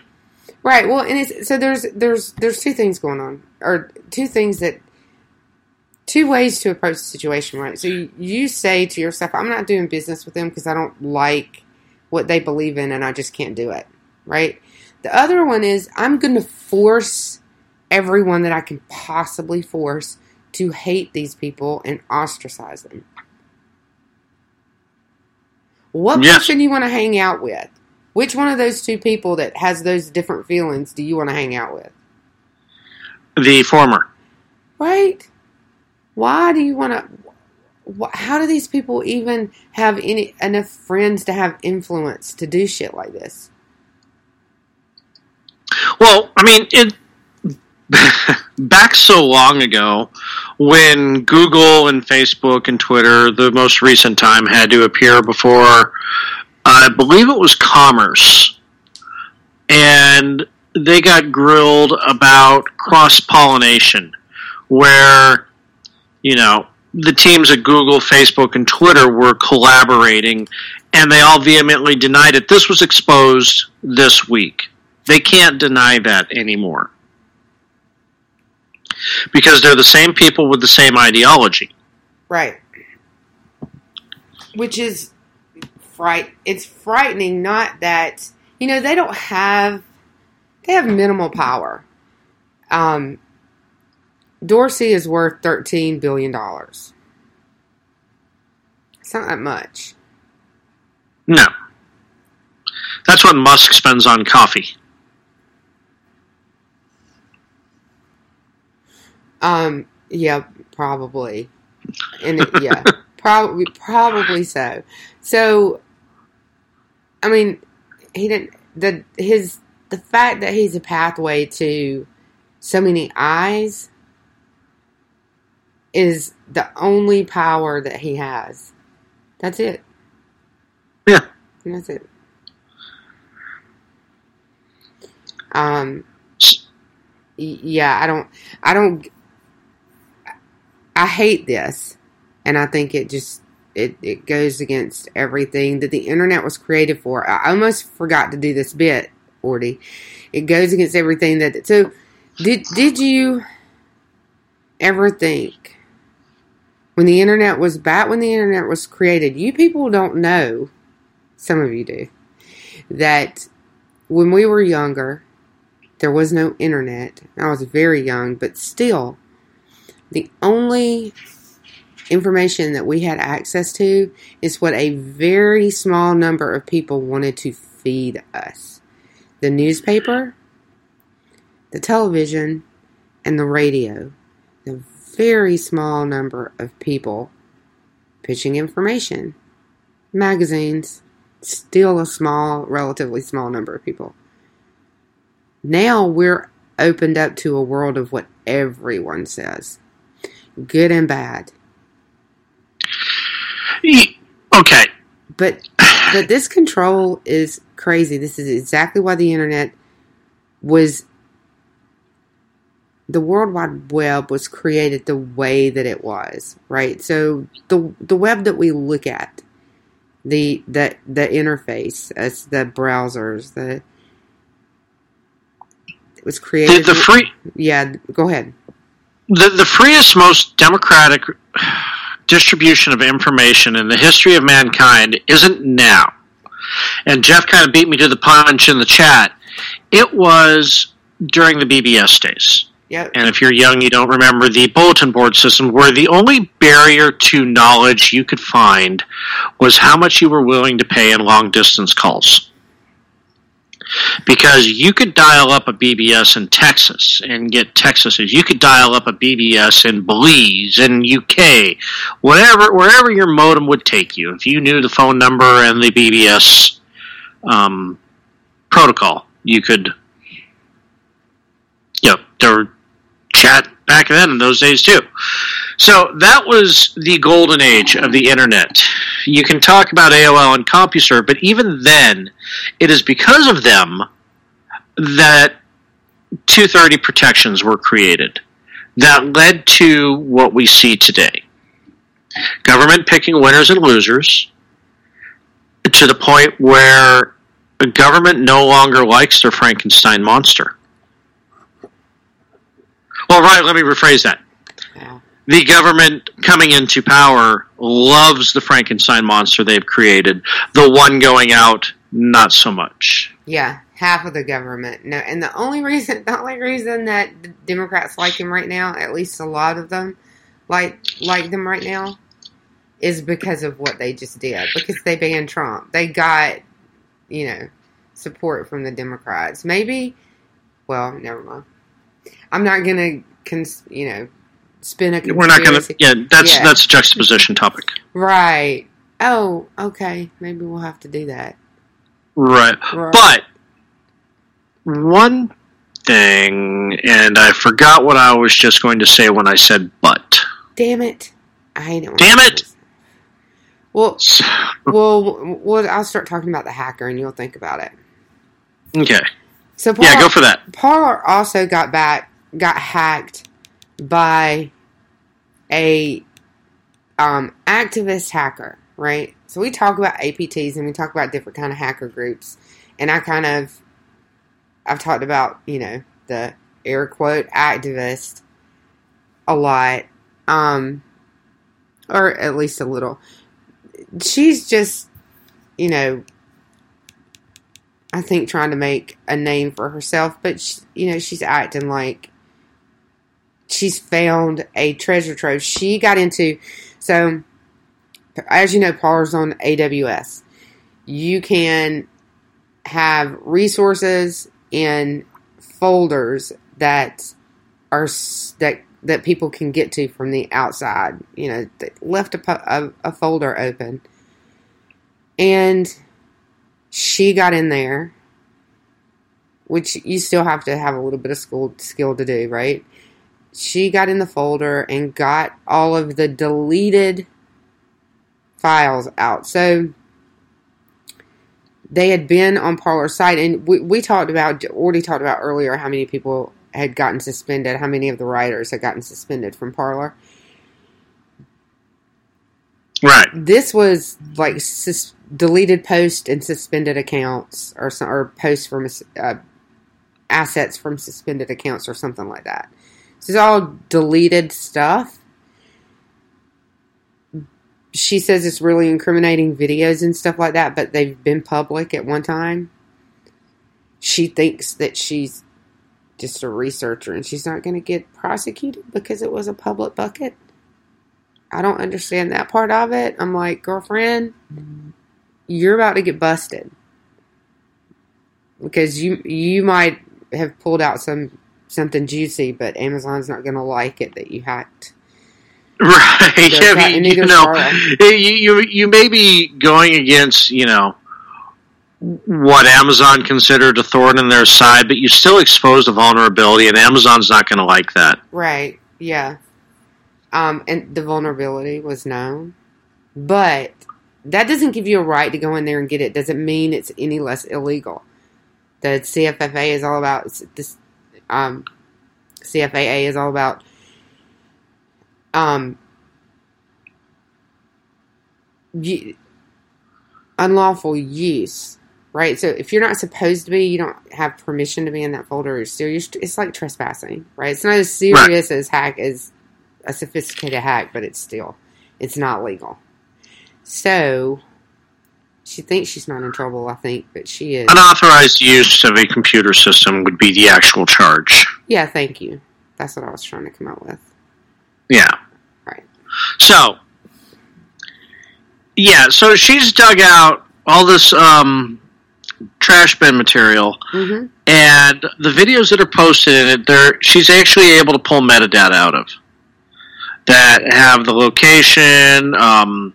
Right. Well, and it's so there's there's there's two things going on, or two things that two ways to approach the situation. Right. So you, you say to yourself, "I'm not doing business with them because I don't like what they believe in, and I just can't do it." Right. The other one is I'm going to force everyone that I can possibly force to hate these people and ostracize them. What Yes. person do you want to hang out with? Which one of those two people that has those different feelings do you want to hang out with? The former. Right? Why do you want to? How do these people even have any enough friends to have influence to do shit like this? Well, I mean, it [LAUGHS] back so long ago when Google and Facebook and Twitter, the most recent time, had to appear before, I believe it was Commerce, and they got grilled about cross pollination, where you know the teams at Google, Facebook, and Twitter were collaborating, and they all vehemently denied it. This was exposed this week. They can't deny that anymore. Because they're the same people with the same ideology. Right. Which is fright. It's frightening. Not that you know they don't have they have minimal power. Um, Dorsey is worth thirteen billion dollars. It's not that much. No. That's what Musk spends on coffee. Um. Yeah. Probably. And it- yeah. [LAUGHS] probably. Probably so. So. I mean, he didn't. The his the fact that he's a pathway to so many eyes is the only power that he has. That's it. Yeah. That's it. Um. Yeah, I don't. I don't. I hate this, and I think it just it it goes against everything that the internet was created for. I almost forgot to do this bit, Ordy. It goes against everything that. So, did did you ever think when the internet was back when the internet was created? You people don't know. Some of you do that when we were younger, there was no internet. I was very young, but still, the only information that we had access to is what a very small number of people wanted to feed us the newspaper, the television, and the radio. A very small number of people pitching information. Magazines, still a small, relatively small number of people. Now we're opened up to a world of what everyone says, good and bad. Okay. But but this control is crazy. This is exactly why the internet was the World Wide Web was created the way that it was, right? So the the web that we look at, the the the interface, as the browsers, the it was created. The- the free- yeah. Go ahead. The, the freest, most democratic distribution of information in the history of mankind isn't now. And Jeff kind of beat me to the punch in the chat. It was during the BBS days. Yep. And if you're young, you don't remember the bulletin board system, where the only barrier to knowledge you could find was how much you were willing to pay in long distance calls. Because you could dial up a BBS in Texas and get Texas's. You could dial up a BBS in Belize, in UK, whatever, wherever your modem would take you. If you knew the phone number and the BBS um, protocol, you could you know, there were chat back then in those days too. So that was the golden age of the internet. You can talk about AOL and CompuServe, but even then, it is because of them that 230 protections were created that led to what we see today. Government picking winners and losers to the point where government no longer likes their Frankenstein monster. Well, right, let me rephrase that. The government coming into power loves the Frankenstein monster they've created. The one going out, not so much. Yeah, half of the government. No, and the only reason, the only reason that Democrats like him right now, at least a lot of them like like them right now, is because of what they just did. Because they banned Trump, they got you know support from the Democrats. Maybe, well, never mind. I'm not gonna, cons- you know, spin a. We're not going to. Yeah, that's Yeah. that's a juxtaposition topic. right. Oh, okay. Maybe we'll have to do that. Right. Right. But one thing, and I forgot what I was just going to say when I said but. Damn it! I it. Damn it! Well, [SIGHS] well, well, I'll start talking about the hacker, and you'll think about it. Okay. So, Paul, Yeah, go for that. Paul also got back, got hacked by a um, activist hacker, right? So we talk about APTs and we talk about different kind of hacker groups, and I kind of, I've talked about you know the air quote activist a lot, um, or at least a little. She's just, you know, I think trying to make a name for herself, but she, you know she's acting like she's found a treasure trove. She got into so as you know, Parler's on AWS. You can have resources in folders that are that that people can get to from the outside. You know, left a, a, a folder open, and she got in there, which you still have to have a little bit of school skill to do, right? She got in the folder and got all of the deleted files out. So they had been on Parler's site, and we, we talked about, already talked about earlier how many people had gotten suspended, how many of the writers had gotten suspended from Parler. Right. This was like sus- deleted post and suspended accounts, or some, or posts from uh, assets from suspended accounts, or something like that. This is all deleted stuff. She says it's really incriminating videos and stuff like that, but they've been public at one time. She thinks that she's just a researcher and she's not going to get prosecuted because it was a public bucket. I don't understand that part of it. I'm like, girlfriend, you're about to get busted because you you might have pulled out some something juicy, but Amazon's not going to like it that you hacked. Right. [LAUGHS] Their I site, mean, you know, you, you you may be going against you know what Amazon considered a thorn in their side, but you still exposed a vulnerability, and Amazon's not going to like that. Right. Yeah. Um, and the vulnerability was known, but that doesn't give you a right to go in there and get it. Doesn't mean it's any less illegal. The CFFA is all about this. Um, CFAA is all about um, unlawful use, right? So if you're not supposed to be, you don't have permission to be in that folder. Still, you're, it's like trespassing, right? It's not as serious as hack as a sophisticated hack, but it's still, it's not legal. So she thinks she's not in trouble, I think, but she is. Unauthorized use of a computer system would be the actual charge. Yeah, thank you. That's what I was trying to come up with. Yeah. Right. So, yeah, so she's dug out all this um, trash bin material, Mm-hmm. and the videos that are posted in it, there she's actually able to pull metadata out of that have the location. Um,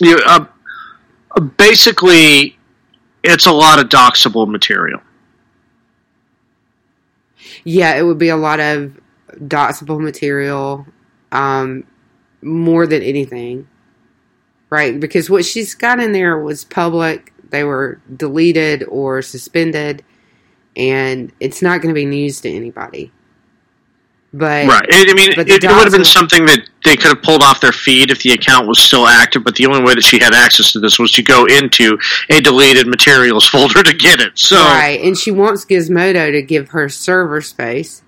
you uh, basically, it's a lot of doxable material. Yeah, it would be a lot of doxable material, um, more than anything, right? Because what she's got in there was public. They were deleted or suspended, and it's not going to be news to anybody. But right. I I mean, it, it would have been something that they could have pulled off their feed if the account was still active, but the only way that she had access to this was to go into a deleted materials [LAUGHS] folder to get it. So, right, and she wants Gizmodo to give her server space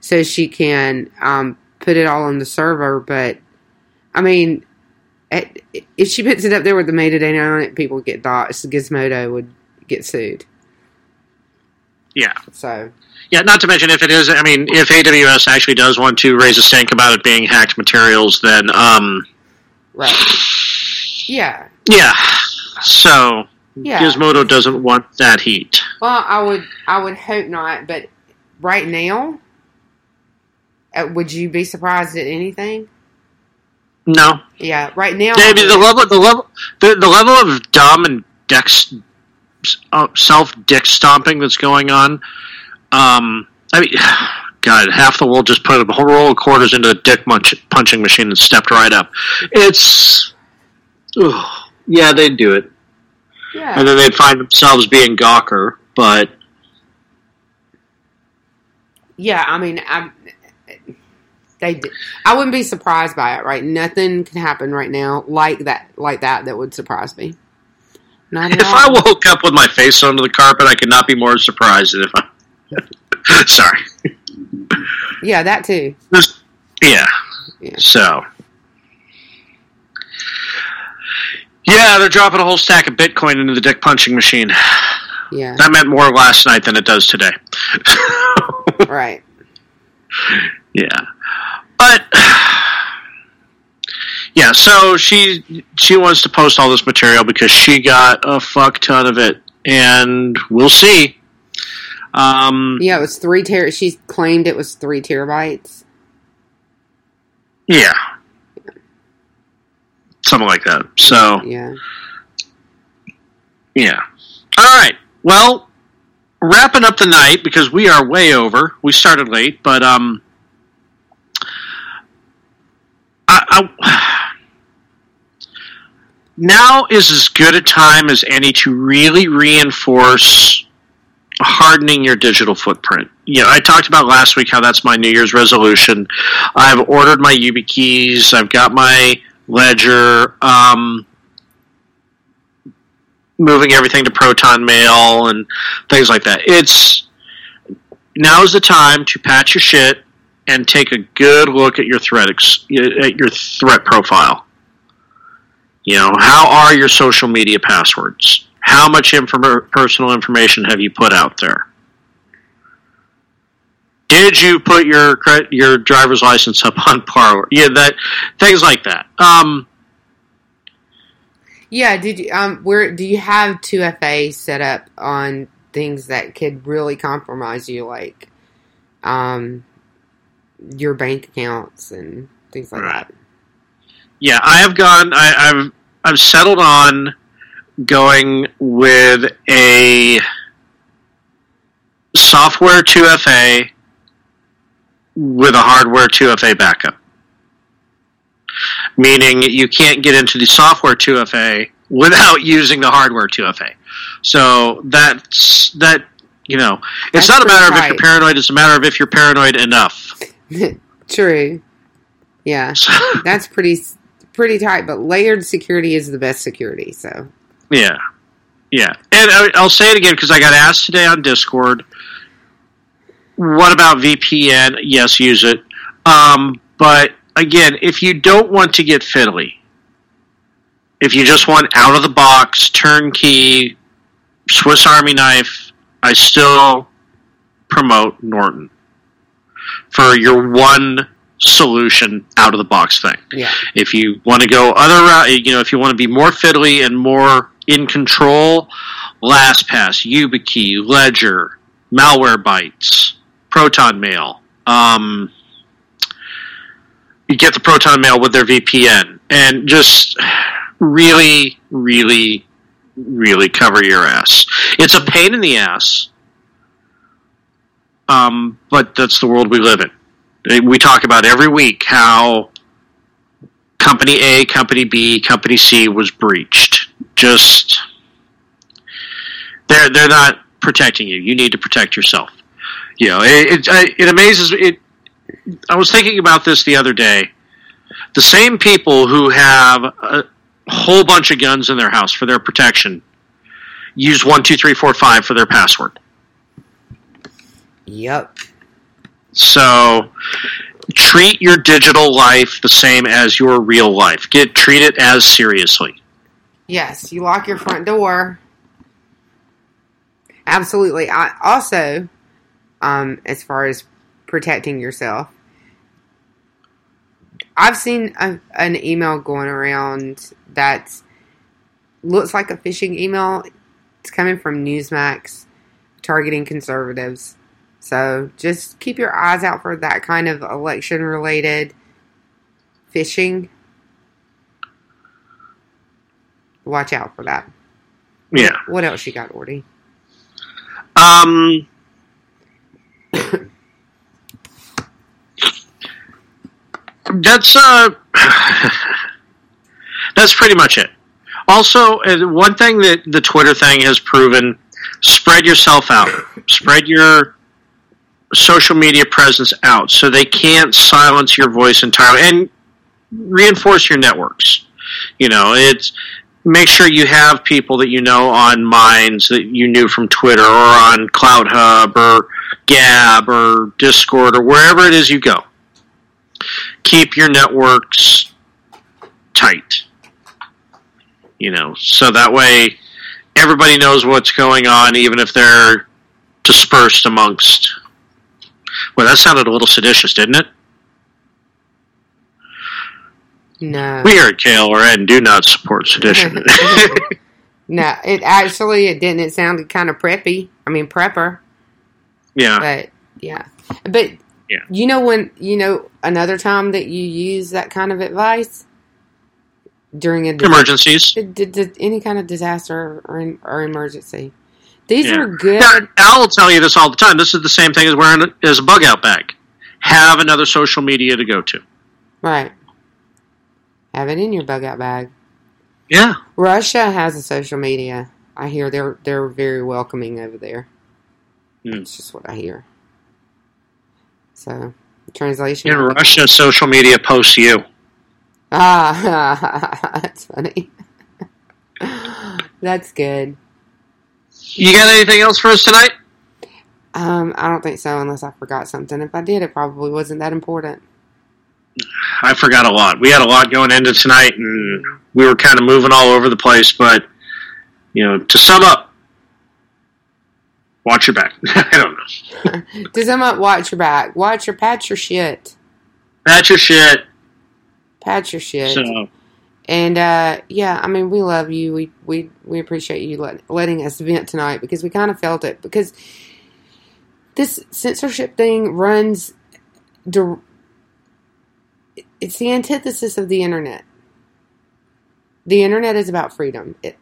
so she can um, put it all on the server. But I mean, it, if she puts it up there with the metadata on it, people get doxxed. Gizmodo would get sued. yeah. So Yeah, not to mention if it is, I mean, if AWS actually does want to raise a stink about it being hacked materials, then, um, right, yeah, yeah. So, Yeah. Gizmodo doesn't want that heat. Well, I would I would hope not, but right now, uh, would you be surprised at anything? No. Yeah, right now. Maybe the level, the level, the, the level of dumb and dex, uh, self dick stomping that's going on. Um, I mean, [SIGHS] God, half the world just put a whole roll of quarters into a dick munch, punching machine and stepped right up. It's, yeah, they'd do it, Yeah. and then they'd find themselves being Gawker. But Yeah, I mean, I they I wouldn't be surprised by it, right? Nothing can happen right now like that, like that, that would surprise me. Not if all. I woke up with my face under the carpet, I could not be more surprised than if I. [LAUGHS] Sorry. yeah, that too. Just, yeah. So. Yeah, they're dropping a whole stack of Bitcoin into the dick punching machine. Yeah. That meant more last night than it does today. [LAUGHS] right. Yeah. But yeah, so she she wants to post all this material because she got a fuck ton of it, and we'll see. Um, Yeah, it was three ter. She claimed it was three terabytes. yeah, something like that. So Yeah. Yeah. All right. Well, wrapping up the night because we are way over. We started late, but um, I, I [SIGHS] now is as good a time as any to really reinforce hardening your digital footprint. You know, I talked about last week how that's my New Year's resolution. I've ordered my YubiKeys. I've got my Ledger. Um, moving everything to Proton Mail and things like that. It's now's the time to patch your shit and take a good look at your threat ex- at your threat profile. You know, how are your social media passwords? How much inform- personal information have you put out there? Did you put your your driver's license up on Parler? Yeah, that things like that. Um, Yeah, did you um where do you have two FA set up on things that could really compromise you like um your bank accounts and things like that? Yeah, I have gone. I, I've I've settled on going with a software 2FA with a hardware 2FA backup. Meaning you can't get into the software 2FA without using the hardware 2FA. So that's that. You know, it's That's not a matter of if you're paranoid. It's a matter of if you're paranoid enough. [LAUGHS] True. Yeah. [LAUGHS] That's pretty pretty tight, but layered security is the best security, so Yeah, yeah, and I, I'll say it again because I got asked today on Discord. What about VPN? Yes, use it. Um, but again, if you don't want to get fiddly, if you just want out of the box, turnkey, Swiss Army knife, I still promote Norton for your one solution out of the box thing. Yeah. If you want to go other route, you know, if you want to be more fiddly and more in control, LastPass, YubiKey, Ledger, Malwarebytes, Proton Mail. Um, you get the Proton Mail with their VPN, and just really, really, really cover your ass. It's a pain in the ass, um, but that's the world we live in. We talk about every week how company A, company B, company C was breached. Just they're they're not protecting you. You need to protect yourself. You know, it it, it amazes it. I was thinking about this the other day. The same people who have a whole bunch of guns in their house for their protection use one two three four five for their password. Yep. So treat your digital life the same as your real life. Get treat it as seriously. Yes, you lock your front door. Absolutely. I also, um, as far as protecting yourself, I've seen a, an email going around that looks like a phishing email. It's coming from Newsmax, targeting conservatives. So just keep your eyes out for that kind of election related phishing. Watch out for that. Yeah. What else you got, Ordy? Um. [COUGHS] that's uh. [SIGHS] that's pretty much it. Also, uh, one thing that the Twitter thing has proven: spread yourself out, spread your social media presence out, so they can't silence your voice entirely, and reinforce your networks. You know, it's make sure you have people that you know on Minds that you knew from Twitter or on Clout Hub or Gab or Discord or wherever it is you go. Keep your networks tight. You know, so that way everybody knows what's going on, even if they're dispersed amongst. Well, that sounded a little seditious, didn't it? No. We here at KLRN do not support sedition. [LAUGHS] [LAUGHS] No, it actually it didn't. It sounded kind of preppy. I mean prepper. yeah. But yeah, but Yeah. you know when you know another time that you use that kind of advice during a Emergencies. d- d- d- any kind of disaster or, in, or emergency. These Yeah. are good. Now, Al will tell you this all the time. This is the same thing as wearing a- as a bug out bag. Have another social media to go to. Right. Have it in your bug out bag. Yeah. Russia has a social media. I hear they're they're very welcoming over there. Hmm. That's just what I hear. So translation. In Russia, social media posts you. Ah, [LAUGHS] that's funny. [LAUGHS] that's good. You got anything else for us tonight? Um, I don't think so, unless I forgot something. If I did, it probably wasn't that important. I forgot a lot. We had a lot going into tonight, and we were kind of moving all over the place. But you know, to sum up, watch your back. [LAUGHS] I don't know. [LAUGHS] To sum up, watch your back. Watch your patch your shit. Patch your shit. Patch your shit. So And uh, yeah, I mean, we love you. We we we appreciate you let, letting us vent tonight because we kind of felt it because this censorship thing runs. dir- It's the antithesis of the internet. The internet is about freedom. It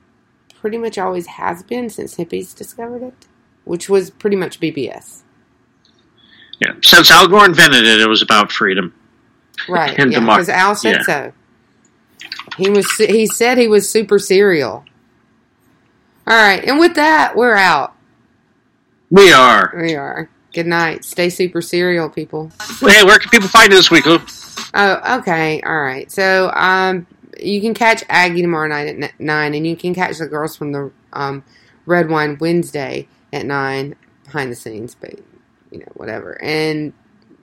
pretty much always has been since hippies discovered it, which was pretty much BBS. yeah, since Al Gore invented it, it was about freedom. Right. [LAUGHS] And yeah, because Al said yeah. so. He was. He said he was super serial. All right, and with that, we're out. We are. We are. Good night. Stay super serial, people. Hey, where can people find you this week, Lou? Oh, okay. All right. So, um, you can catch Aggie tomorrow night at nine, and you can catch the girls from the um Red Wine Wednesday at nine behind the scenes, but you know whatever. And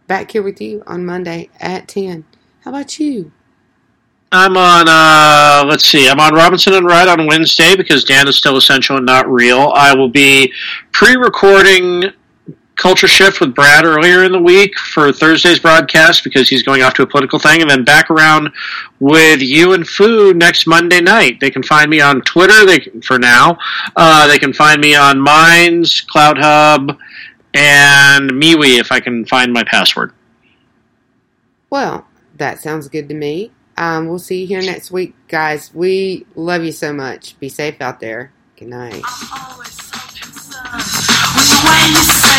back here with you on Monday at ten. How about you? I'm on, uh, let's see, I'm on Robinson and Wright on Wednesday because Dan is still essential and not real. I will be pre recording Culture Shift with Brad earlier in the week for Thursday's broadcast because he's going off to a political thing, and then back around with you and Foo next Monday night. They can find me on Twitter they can, for now. Uh, they can find me on Minds, Clout Hub, and MeWe if I can find my password. Well, that sounds good to me. Um, we'll see you here next week, guys. We love you so much. Be safe out there. Good night.